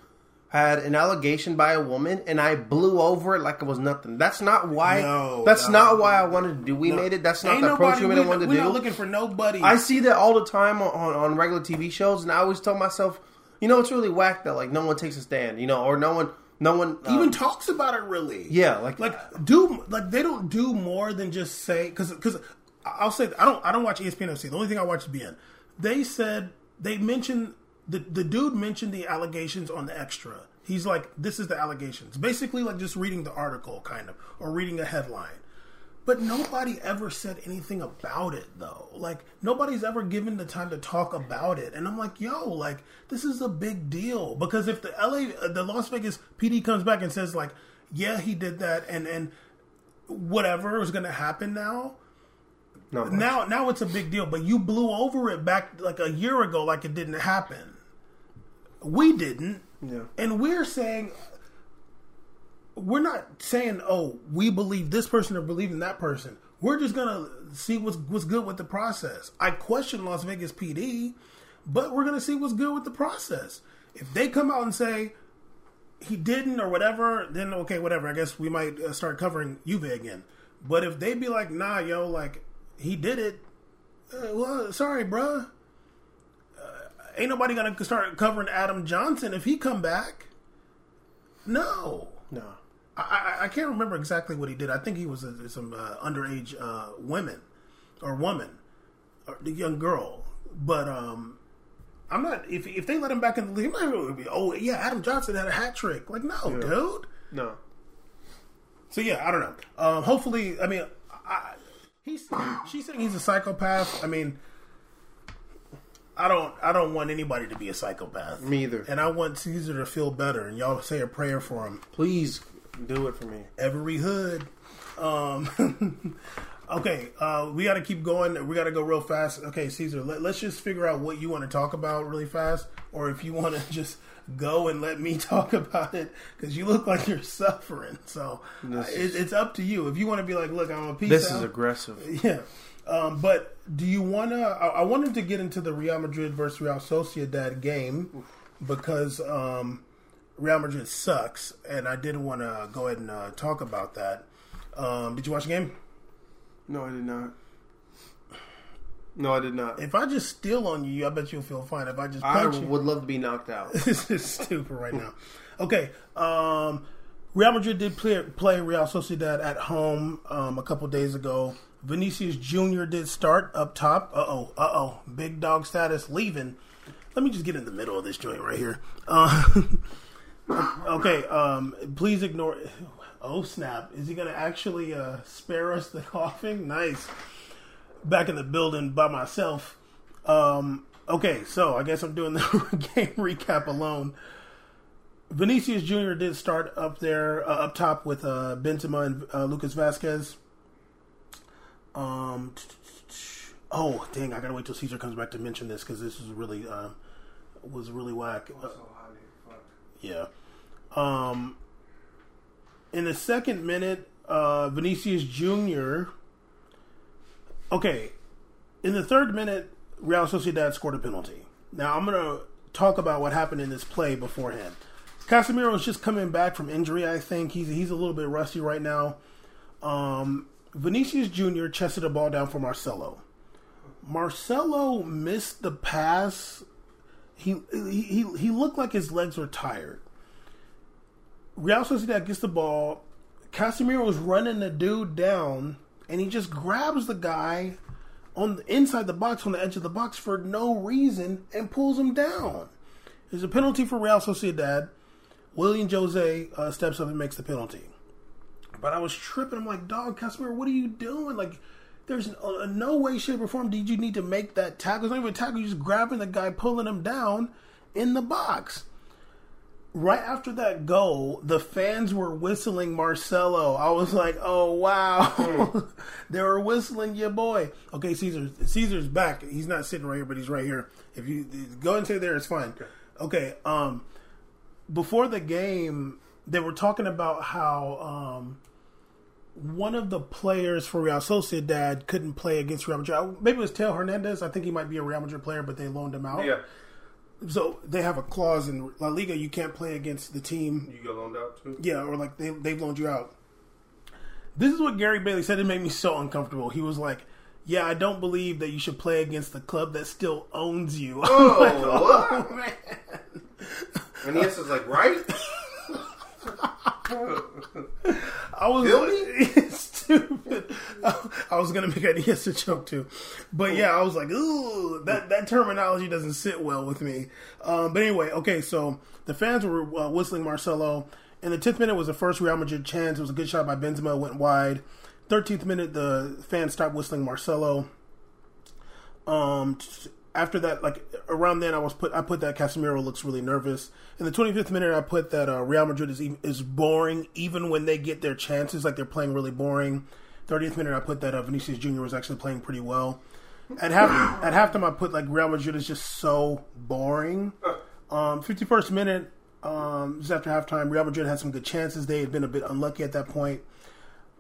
had an allegation by a woman, and I blew over it like it was nothing. That's not why. No, that's no. not why I wanted to do. We made it. That's not Ain't the approach nobody- we we- wanted to we're do. not looking for nobody. I see that all the time on, on, on regular TV shows, and I always tell myself, you know, it's really whack that like no one takes a stand, you know, or no one, no one uh, even talks about it really. yeah, like like do like they don't do more than just say because because I'll say I don't I don't watch ESPN FC. The only thing I watch is beIN. They said they mentioned the the dude mentioned the allegations on the extra. He's like, this is the allegations. Basically, like just reading the article, kind of, or reading a headline. But nobody ever said anything about it, though. Like nobody's ever given the time to talk about it, and I'm like, yo, like this is a big deal because if the LA, uh, the Las Vegas PD comes back and says like, yeah, he did that, and and whatever is going to happen now, no, now now it's a big deal. But you blew over it back like a year ago, like it didn't happen. We didn't, yeah. and we're saying we're not saying, oh, we believe this person or believe in that person. We're just gonna see what's what's good with the process. I question Las Vegas PD, but we're gonna see what's good with the process. If they come out and say he didn't or whatever, then okay, whatever. I guess we might uh, start covering Juve again. But if they be like, nah, yo, like he did it, uh, well, sorry, bruh. Uh, ain't nobody gonna start covering Adam Johnson if he come back. No, No. I, I, I can't remember exactly what he did. I think he was uh, some uh, underage uh, women or woman, or the young girl. But um, I'm not. If if they let him back in the league, I'm not be. Oh yeah, Adam Johnson had a hat trick. Like no, dude. No. So yeah, I don't know. Um, hopefully, I mean, I, he's she's saying he's a psychopath. I mean, I don't I don't want anybody to be a psychopath. Me either. And I want Caesar to feel better. And y'all say a prayer for him. Please do it for me. Every hood. Um, <laughs> okay, uh, we got to keep going. We got to go real fast. Okay, Caesar, let, us just figure out what you want to talk about really fast, or if you want to <laughs> just go and let me <laughs> talk about it because you look like you're suffering. So uh, it, it's up to you. If you want to be like, look, I'm a piece. This out. is aggressive. <laughs> Yeah. Um, but do you want to? I, I wanted to get into the Real Madrid versus Real Sociedad game because um, Real Madrid sucks, and I did want to go ahead and uh, talk about that. Um, did you watch the game? No, I did not. No, I did not. If I just steal on you, I bet you'll feel fine. If I just I you, would love to be knocked out. <laughs> this is stupid right now. Okay, um, Real Madrid did play, play Real Sociedad at home um, a couple days ago. Vinicius Junior did start up top. Uh oh, uh oh, big dog status leaving. Let me just get in the middle of this joint right here. Uh, <laughs> okay, um, please ignore. Oh snap! Is he gonna actually uh, spare us the coughing? Nice. Back in the building by myself. Um, okay, so I guess I'm doing the <laughs> game recap alone. Vinicius Jr. did start up there, uh, up top with uh, Benzema and uh, Lucas Vázquez. Um, oh dang! I gotta wait till Caesar comes back to mention this because this was really uh, was really whack. Yeah. Um, in the second minute, uh, Vinicius Jr. Okay, in the third minute, Real Sociedad scored a penalty. Now I'm gonna talk about what happened in this play beforehand. Casemiro is just coming back from injury. I think he's he's a little bit rusty right now. Um, Vinicius Jr. chested a ball down for Marcelo. Marcelo missed the pass. He he he, he looked like his legs were tired. Real Sociedad gets the ball. Casemiro was running the dude down, and he just grabs the guy on the inside the box, on the edge of the box for no reason, and pulls him down. There's a penalty for Real Sociedad. Willian José uh, steps up and makes the penalty. But I was tripping. I'm like, dog, Casemiro, what are you doing? Like, there's uh, no way, shape, or form did you need to make that tackle. It's not even a tackle. You're just grabbing the guy, pulling him down in the box. Right after that goal, the fans were whistling Marcelo. I was like, "Oh wow!" <laughs> they were whistling your boy. Okay, Caesar. Caesar's back. He's not sitting right here, but he's right here. If you go and sit there, it's fine. Okay. Um, before the game, they were talking about how um, one of the players for Real Sociedad couldn't play against Real Madrid. Maybe it was Theo Hernandez. I think he might be a Real Madrid player, but they loaned him out. Yeah. So they have a clause in La Liga you can't play against the team. You get loaned out too? Yeah, or like they they've loaned you out. This is what Gary Bailey said. It made me so uncomfortable. He was like, "Yeah, I don't believe that you should play against the club that still owns you." <laughs> Oh, like, oh, what? oh, man. And the answer's like, right? <laughs> I was like, <laughs> stupid. <laughs> I was gonna make an yes to joke too, but yeah, I was like, ooh, that that terminology doesn't sit well with me. Um, but anyway, okay, so the fans were uh, whistling Marcelo. In the tenth minute was the first Real Madrid chance. It was a good shot by Benzema, went wide. Thirteenth minute, the fans stopped whistling Marcelo. Um, after that, like around then, I was put. I put that Casemiro looks really nervous. In the 25th minute, I put that uh, Real Madrid is is boring, even when they get their chances. Like they're playing really boring. 30th minute, I put that uh, Vinicius Junior was actually playing pretty well. At half at halftime, I put like Real Madrid is just so boring. Um, 51st minute, um, just after halftime, Real Madrid had some good chances. They had been a bit unlucky at that point.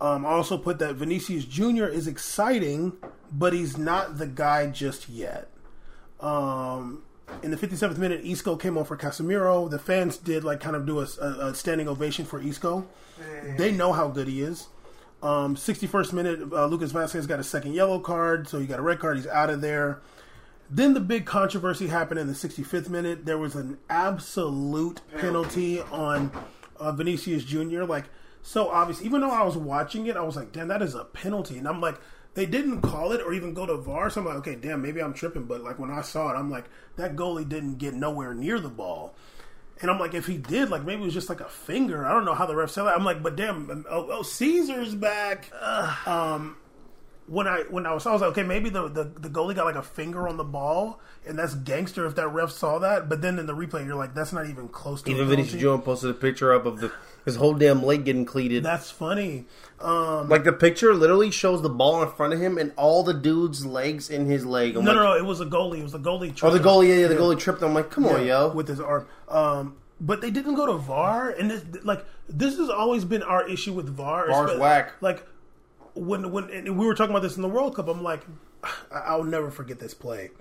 Um, I also put that Vinicius Junior is exciting, but he's not the guy just yet. Um, in the 57th minute, Isco came on for Casemiro. The fans did like kind of do a, a, standing ovation for Isco. They know how good he is. Um, 61st minute, uh, Lucas Vázquez got a second yellow card, so he got a red card. He's out of there. Then the big controversy happened in the 65th minute. There was an absolute penalty on uh, Vinicius Jr. Like, so obvious. Even though I was watching it, I was like, damn, that is a penalty. And I'm like, they didn't call it or even go to VAR. So I'm like, okay, damn, maybe I'm tripping. But like when I saw it, I'm like, that goalie didn't get nowhere near the ball. And I'm like, if he did, like maybe it was just like a finger. I don't know how the ref said that. I'm like, but damn, oh, oh Caesar's back. Um, when I when I was, I was like, okay, maybe the, the the goalie got like a finger on the ball, and that's gangster if that ref saw that. But then in the replay, you're like, that's not even close to Even Vinicius. Jr. posted a picture up of the his whole damn leg getting cleated. That's funny. Um, like the picture literally shows the ball in front of him and all the dude's legs in his leg. I'm no, like, no, no, it was a goalie. It was the goalie. Oh, the goalie, yeah, yeah, the goalie tripped. I'm like, come on, yo. with his arm. Um, but they didn't go to VAR, and this, like this has always been our issue with VAR. VAR's whack. Like when when and we were talking about this in the World Cup, I'm like, <sighs> I'll never forget this play.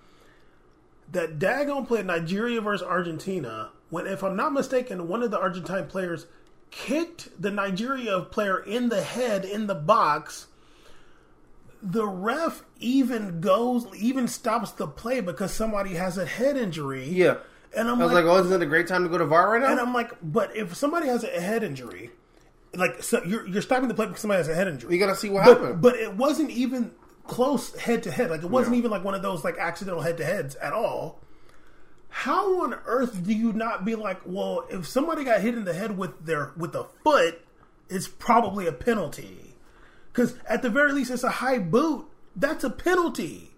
That daggone play, Nigeria versus Argentina. When, if I'm not mistaken, one of the Argentine players kicked the Nigeria player in the head in the box. The ref even goes, even stops the play because somebody has a head injury. Yeah. And I'm I was like, like, oh, isn't it a great time to go to VAR right now? and I'm like, but if somebody has a head injury, like so you're you're stopping the play because somebody has a head injury. you gotta see what but, happened. but it wasn't even close head to head. Like it wasn't Yeah. even like one of those like accidental head to heads at all. How on earth do you not be like, well, if somebody got hit in the head with their with a foot, it's probably a penalty. Because at the very least, it's a high boot. That's a penalty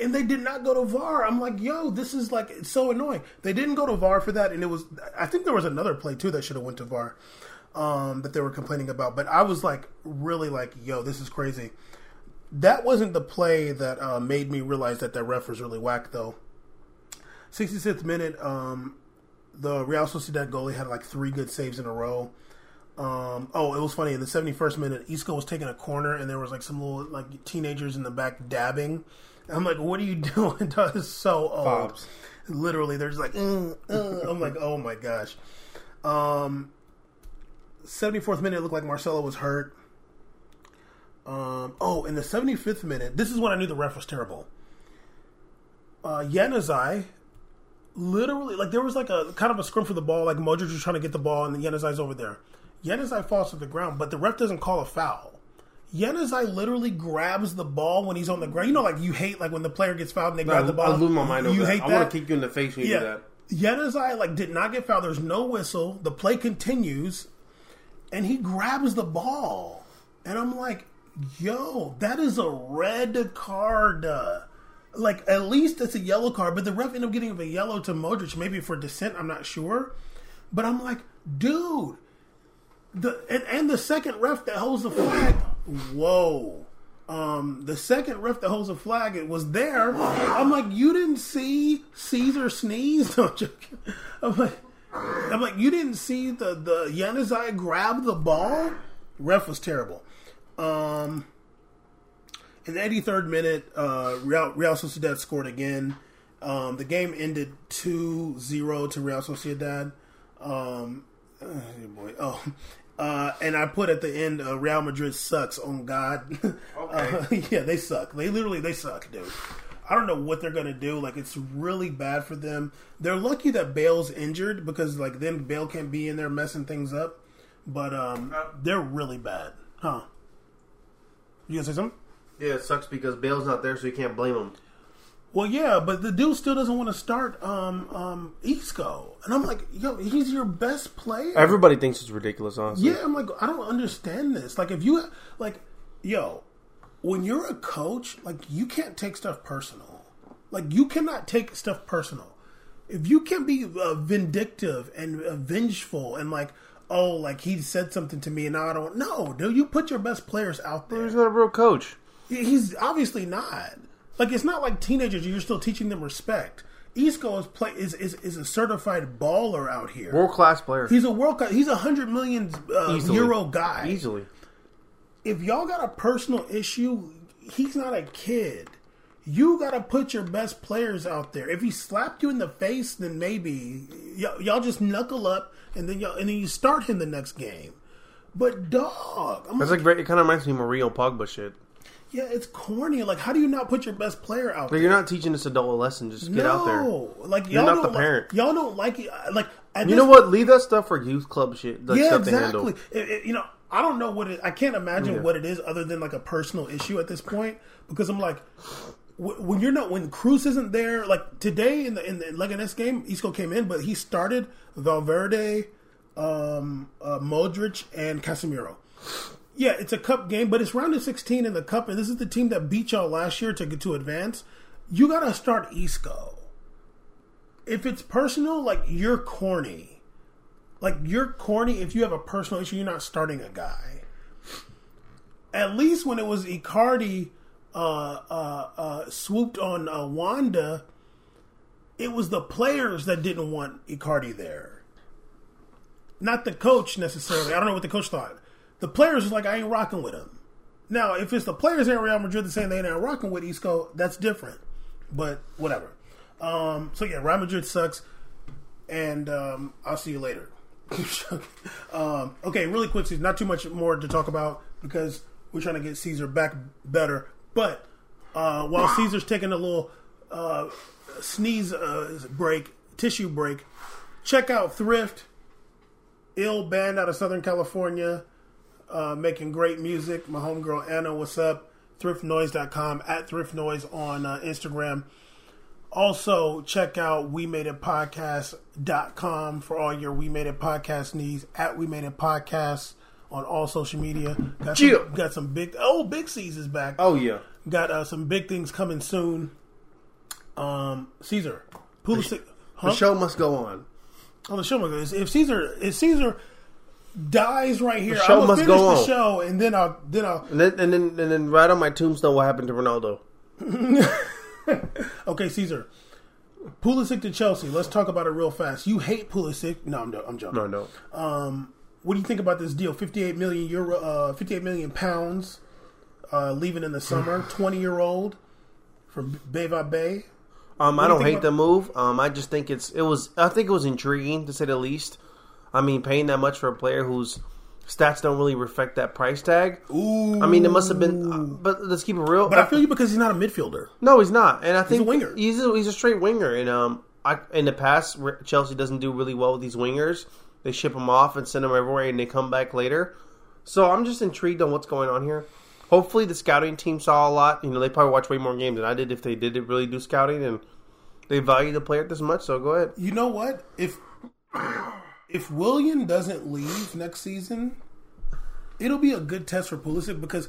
and they did not go to VAR. I'm like, yo, this is like it's so annoying. They didn't go to VAR for that, and it was. I think there was another play too that should have went to VAR um, that they were complaining about. But I was like, really like, yo, this is crazy. That wasn't the play that uh, made me realize that that ref was really whack though. 66th minute, um, the Real Sociedad goalie had like three good saves in a row. Um, oh, it was funny. In the 71st minute, Isco was taking a corner, and there was like some little like teenagers in the back dabbing. And I'm like, "What are you <laughs> doing?" That is so old. Fobs. Literally, they're just like, "Uh, uh." I'm like, "Oh my gosh." Um, 74th minute, it looked like Marcelo was hurt. Um, oh, in the 75th minute, this is when I knew the ref was terrible. Uh, Januzaj literally like there was like a kind of a scrum for the ball, like Modric was trying to get the ball, and Januzaj's over there. Januzaj falls to the ground, but the ref doesn't call a foul. Januzaj literally grabs the ball when he's on the ground. You know, like you hate like when the player gets fouled and they grab the ball. I lose my mind over You that. hate I that. want to kick you in the face when you do that. Januzaj like did not get fouled. There's no whistle. The play continues, and he grabs the ball, and I'm like, "Yo, that is a red card." Like at least it's a yellow card, but the ref ended up getting a yellow to Modric, maybe for dissent. I'm not sure, but I'm like, dude, the and, and the second ref that holds the flag, whoa. Um, the second ref that holds the flag, it was there. I'm like, you didn't see Caesar sneeze? <laughs> No, I'm. I'm like, I'm like, you didn't see the the Januzaj grab the ball? Ref was terrible. Um, in the 83rd minute, uh, Real, Real Sociedad scored again. Um, the game ended 2-0 to Real Sociedad. Um, oh boy, oh, uh, and I put at the end, uh, Real Madrid sucks. On God, <laughs> uh, <laughs> yeah, they suck. They literally they suck, dude. I don't know what they're gonna do. Like it's really bad for them. They're lucky that Bale's injured because like then Bale can't be in there messing things up. But um, they're really bad, huh? You gonna say something? Yeah, it sucks because Bale's not there, so you can't blame him. Well, yeah, but the dude still doesn't want to start um, um, Isco, and I'm like, yo, he's your best player. Everybody thinks it's ridiculous, honestly. Yeah, I'm like, I don't understand this. Like, if you like, yo, when you're a coach, like, you can't take stuff personal. Like, you cannot take stuff personal. If you can't be uh, vindictive and uh, vengeful and like, oh, like he said something to me and now I don't. No, dude, you put your best players out there. He's not a real coach. He's obviously not. Like it's not like teenagers. You're still teaching them respect. Isco is play is, is is a certified baller out here. World class player. He's a world. class- He's a hundred million uh, euro guy. Easily. If y'all got a personal issue, he's not a kid. You got to put your best players out there. If he slapped you in the face, then maybe y'all, y'all just knuckle up and then y'all and then you start him the next game. But dog, I'm That's like, like it kind of reminds me of Mario Pogba shit. Yeah, it's corny. Like, how do you not put your best player out there? you're not teaching this adult a lesson. Just get out there. No, like You're y'all not don't the like- parent. y'all don't like it. Like, at You this know what? Leave that stuff for youth club shit. Like yeah, stuff to handle. exactly. It- it- you know, I don't know what it. I can't imagine what it is other than like a personal issue at this point because I'm like, wh- when you're not when Kroos isn't there. Like today in the in the Leganes game, Isco came in, but he started Valverde, um, uh, Modric, and Casemiro. Yeah, it's a cup game, but it's round of 16 in the cup, and this is the team that beat y'all last year to get to advance. You gotta start Isco. If it's personal, like you're corny. Like you're corny if you have a personal issue. You're not starting a guy. At least when it was Icardi uh, uh, uh, swooped on uh, Wanda, it was the players that didn't want Icardi there, not the coach necessarily. I don't know what the coach thought. The players was like, I ain't rocking with him. Now, if it's the players in Real Madrid saying they ain't rocking with Isco, that's different. But whatever. Um, so yeah, Real Madrid sucks, and um, I'll see you later. <laughs> um, okay, really quick, Caesar, not too much more to talk about because we're trying to get Caesar back better. But uh, while Caesar's taking a little uh, sneeze uh, break, tissue break, check out Thrift, ill band out of Southern California, uh, making great music. My homegirl Anna, what's up? ThriftNoise.com at ThriftNoise on uh, Instagram. Also, check out We Made It Podcast.com for all your We Made It Podcast needs. At We Made It Podcast on all social media. Got some, got some big, oh, Big C's is back. Oh yeah. Got uh, some big things coming soon. Um, Caesar, Pulisic, huh? The show must go on. Oh, the show must go. If Caesar, if Caesar dies right here, The show I will must finish go the on. show, and then I'll then I'll. And then, and then and then right on my tombstone, what happened to Ronaldo? <laughs> Okay, Caesar. Pulisic to Chelsea. Let's talk about it real fast. You hate Pulisic. No, I'm, I'm joking. No, no. What do you think about this deal? 58 million euro, uh, 58 million pounds, uh, leaving in the summer. <sighs> 20 year old from BVB. Um, I do don't hate the move. Um, I just think it's it was I think it was intriguing to say the least. I mean, paying that much for a player whose stats don't really reflect that price tag. Ooh. I mean, it must have been. Uh, but let's keep it real. But I feel you because he's not a midfielder. no, he's not, and I think a winger. He's a, he's a straight winger, and um, I, in the past, Chelsea doesn't do really well with these wingers. They ship them off and send them everywhere, and they come back later. So I'm just intrigued on what's going on here. Hopefully, the scouting team saw a lot. You know, they probably watch way more games than I did if they did really do scouting and they value the player this much. So go ahead. You know what? If if Willian doesn't leave next season, it'll be a good test for Pulisic because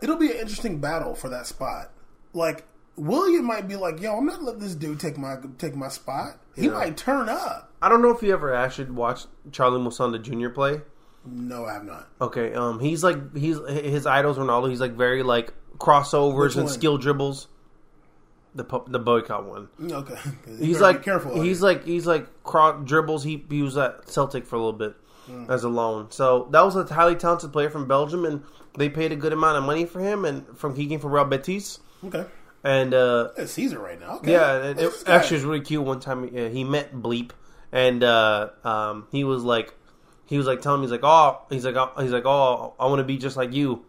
it'll be an interesting battle for that spot. Like Willian might be like, "Yo, I'm not letting this dude take my take my spot." He Yeah. might turn up. I don't know if you ever actually watched Charlie Musonda Jr. play. No, I have not. Okay, um, he's like he's his idols Ronaldo. He's like very like crossovers and skill dribbles. The the boycott one. Okay, <laughs> He's like careful. He's like he's like cro- dribbles. He, he was at Celtic for a little bit Hmm. as a loan. So that was a highly talented player from Belgium, and they paid a good amount of money for him. And from he came from Real Betis, okay. and uh, It's Caesar right now. Okay. yeah, it, it actually was really cute. One time uh, he met Bleep, and uh, um, he was like, he was like telling me, he's like, oh, he's like, oh, he's like, oh, I want to be just like you.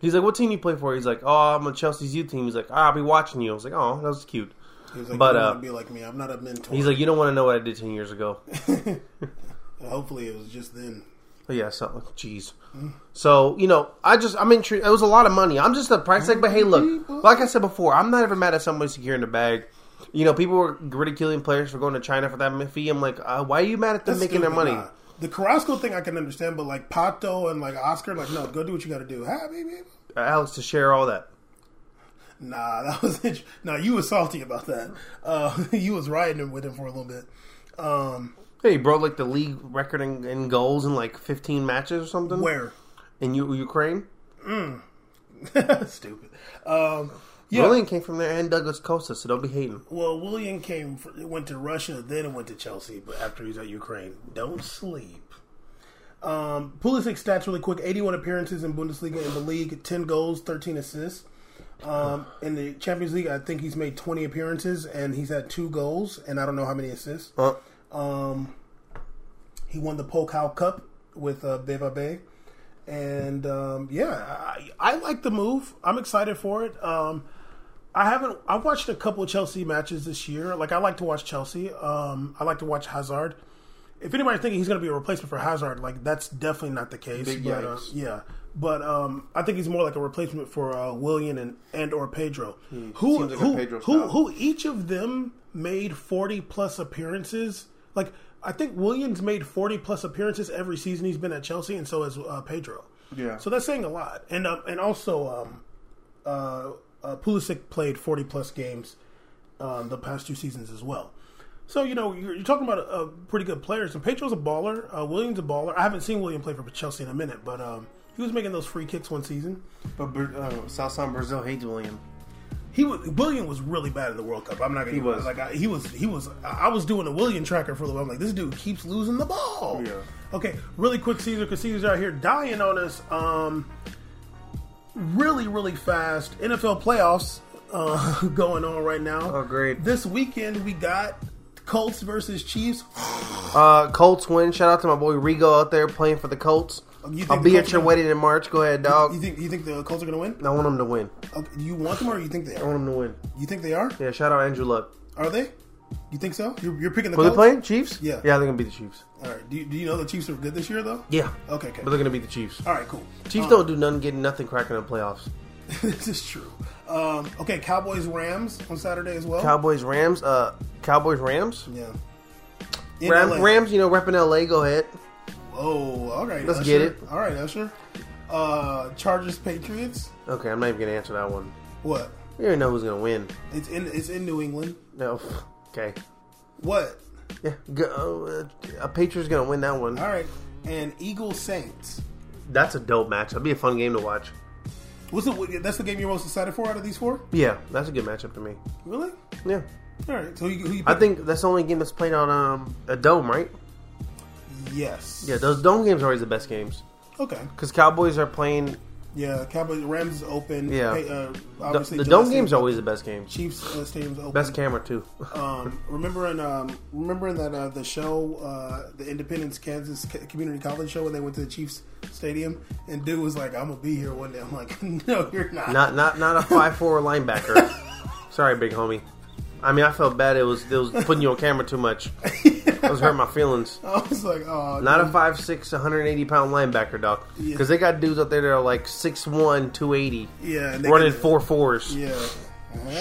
He's like, what team you play for? He's like, oh, I'm on Chelsea's youth team. He's like, ah, I'll be watching you. I was like, oh, that was cute. He was like, but, you uh, be like me. I'm not a mentor. He's like, you don't want to know what I did ten years ago. <laughs> hopefully it was just then. But yeah, so jeez. So you know, I just I'm intrigued. It was a lot of money. I'm just a price tag, but hey, look, like I said before, I'm not ever mad at somebody securing the bag. You know, people were ridiculing players for going to China for that fee. I'm like, uh, why are you mad at them That's making their money? nah. The Carrasco thing I can understand, but like Pato and like Oscar, like no, go do what you got to do. Hi, baby. Uh, Alex to share all that. Nah, that <laughs> was int- nah. You was salty about that. Uh, <laughs> you was riding with him for a little bit. Um, Hey, he broke like the league record in, in goals in like 15 matches or something. where in U- Ukraine? <laughs> stupid. Um, yeah. Willian came from there and Douglas Costa, so don't be hating. Well, Willian came for, went to Russia, then went to Chelsea, but after he's at Ukraine. Don't sleep. Um, Pulisic stats really quick: eighty-one appearances in Bundesliga in the league, ten goals, thirteen assists. Um, in the Champions League, I think he's made twenty appearances and he's had two goals, and I don't know how many assists. Uh, Um, he won the Pokal Cup with uh, BVB. And um, yeah, I, I like the move. I'm excited for it. Um, I haven't. I've watched a couple of Chelsea matches this year. Like I like to watch Chelsea. Um, I like to watch Hazard. If anybody's thinking he's going to be a replacement for Hazard, like that's definitely not the case. Big but, uh, yeah, but um, I think he's more like a replacement for uh, Willian and and or Pedro, who seems like who Pedro who who each of them made forty plus appearances. Like I think Willian's made forty plus appearances every season he's been at Chelsea, and so has uh, Pedro. Yeah. So that's saying a lot. And um, and also, um, uh, uh, Pulisic played forty plus games um, the past two seasons as well. So you know you're, you're talking about uh, pretty good players. And Pedro's a baller. Uh, Willian's a baller. I haven't seen Willian play for Chelsea in a minute, but um, he was making those free kicks one season. But uh, Southside Brazil hates Willian. He was Willian was really bad in the World Cup. I'm not gonna. He was. like I, he was. He was. I was doing a Willian tracker for a little. I'm like, this dude keeps losing the ball. Yeah. Okay, really quick, Caesar, because Caesar's out here dying on us. Um, really, really fast NFL playoffs uh, <laughs> going on right now. Oh, great. This weekend we got Colts versus Chiefs. Uh, Colts win. Shout out to my boy Rigo out there playing for the Colts. You think I'll the be Colts at your are- wedding in March. Go ahead, dog. You think you think the Colts are going to win? No, I want them to win. Okay, do you want them or you think they I want them to win. You think they are? Yeah, shout out Andrew Luck. Are they? You think so? You're, you're picking the Who they playing? Chiefs? Yeah. Yeah, they're gonna beat the Chiefs. All right. Do you, do you know the Chiefs are good this year though? Yeah. Okay. Okay. But they're gonna beat the Chiefs. All right. Cool. Chiefs Um, don't do nothing, getting nothing cracking in the playoffs. <laughs> this is true. Um, okay, Cowboys Rams on Saturday as well. Cowboys Rams. Uh, Cowboys Rams. yeah. In Ram, LA. Rams. You know, repping LA. Go ahead. Oh, all right. Let's Usher. get it. All right, Usher. Uh, Chargers Patriots. Okay, I'm not even gonna answer that one. What? You already know who's gonna win. It's in it's in New England. No. <laughs> Okay. What? Yeah. Go, uh, a Patriots gonna win that one. All right. And Eagles Saints. That's a dope match. That'd be a fun game to watch. What's the that's the game you're most excited for out of these four? Yeah, that's a good matchup to me. Really? Yeah. All right. So who, who you I think that's the only game that's played on um, a dome, right? yes. Yeah, those dome games are always the best games Okay. because Cowboys are playing. Yeah. Cowboys Rams is open. Yeah. Hey, uh, The, obviously the Gillette dome games always the best games. Chiefs uh, Stadium's open. Best camera too. <laughs> Um, remember in um, remembering that uh, the show, uh, the Independence Kansas Community College show when they went to the Chiefs Stadium, and dude was like, "I'm gonna be here one day." I'm like, <laughs> "No, you're not." not not not a five four <laughs> linebacker. Sorry, big homie. I mean, I felt bad. It was it was putting you on camera too much. <laughs> It was hurting my feelings. I was like, "Oh, Not a dude. 5'6", 180 pound linebacker, doc. Yeah. Because they got dudes out there that are like 6'1", 280, yeah, and they running could- four fours, yeah,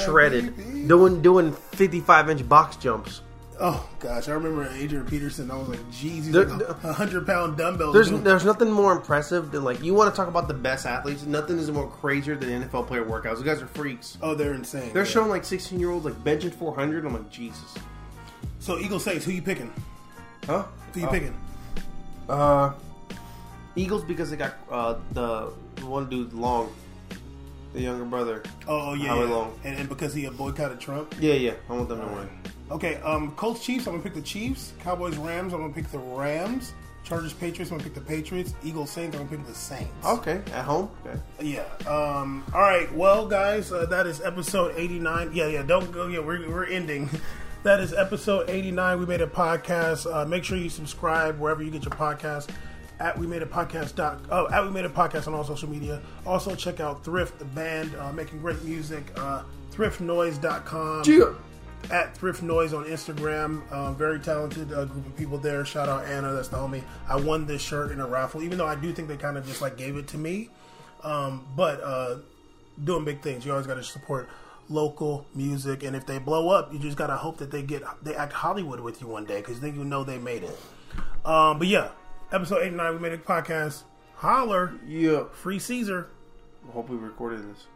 shredded, doing doing fifty five inch box jumps. Oh gosh, I remember Adrian Peterson. I was like, "Jeez, he's like a hundred pound dumbbell." There's dude. there's nothing more impressive than like you want to talk about the best athletes. Nothing is more crazier than NFL player workouts. Those guys are freaks. oh, they're insane. They're yeah. showing like 16 year olds like benching 400. I'm like Jesus, So Eagles Saints, who you picking? huh? Who you Uh, picking? Uh, Eagles because they got uh the the one dude long, the younger brother. Oh, oh, yeah, Howie yeah. Long. And, and because he had boycotted Trump. Yeah, yeah. I want them to win. Okay, um, Colts Chiefs. I'm gonna pick the Chiefs. Cowboys Rams. I'm gonna pick the Rams. Chargers Patriots. I'm gonna pick the Patriots. Eagles Saints. I'm gonna pick the Saints. Okay, at home. Okay. Yeah. Um. All right. Well, guys, uh, that is episode 89. Yeah, yeah. Don't go. Yeah, we're we're ending. <laughs> That is episode 89. We Made It Podcast. Uh, make sure you subscribe wherever you get your podcast. At We Made It Podcast dot oh at We Made It Podcast on all social media. Also check out Thrift the band uh, making great music. Uh, thriftnoise.com at Thrift Noise on Instagram. Uh, very talented uh, group of people there. Shout out Anna, that's the homie. I won this shirt in a raffle, even though I do think they kind of just like gave it to me. Um, but uh, doing big things. You always got to support local music, and if they blow up, you just gotta hope that they get they act Hollywood with you one day because then you know they made it. Um, but yeah, episode eighty nine, We Made It Podcast. Holler, Yeah. free Caesar. Hope we recorded this.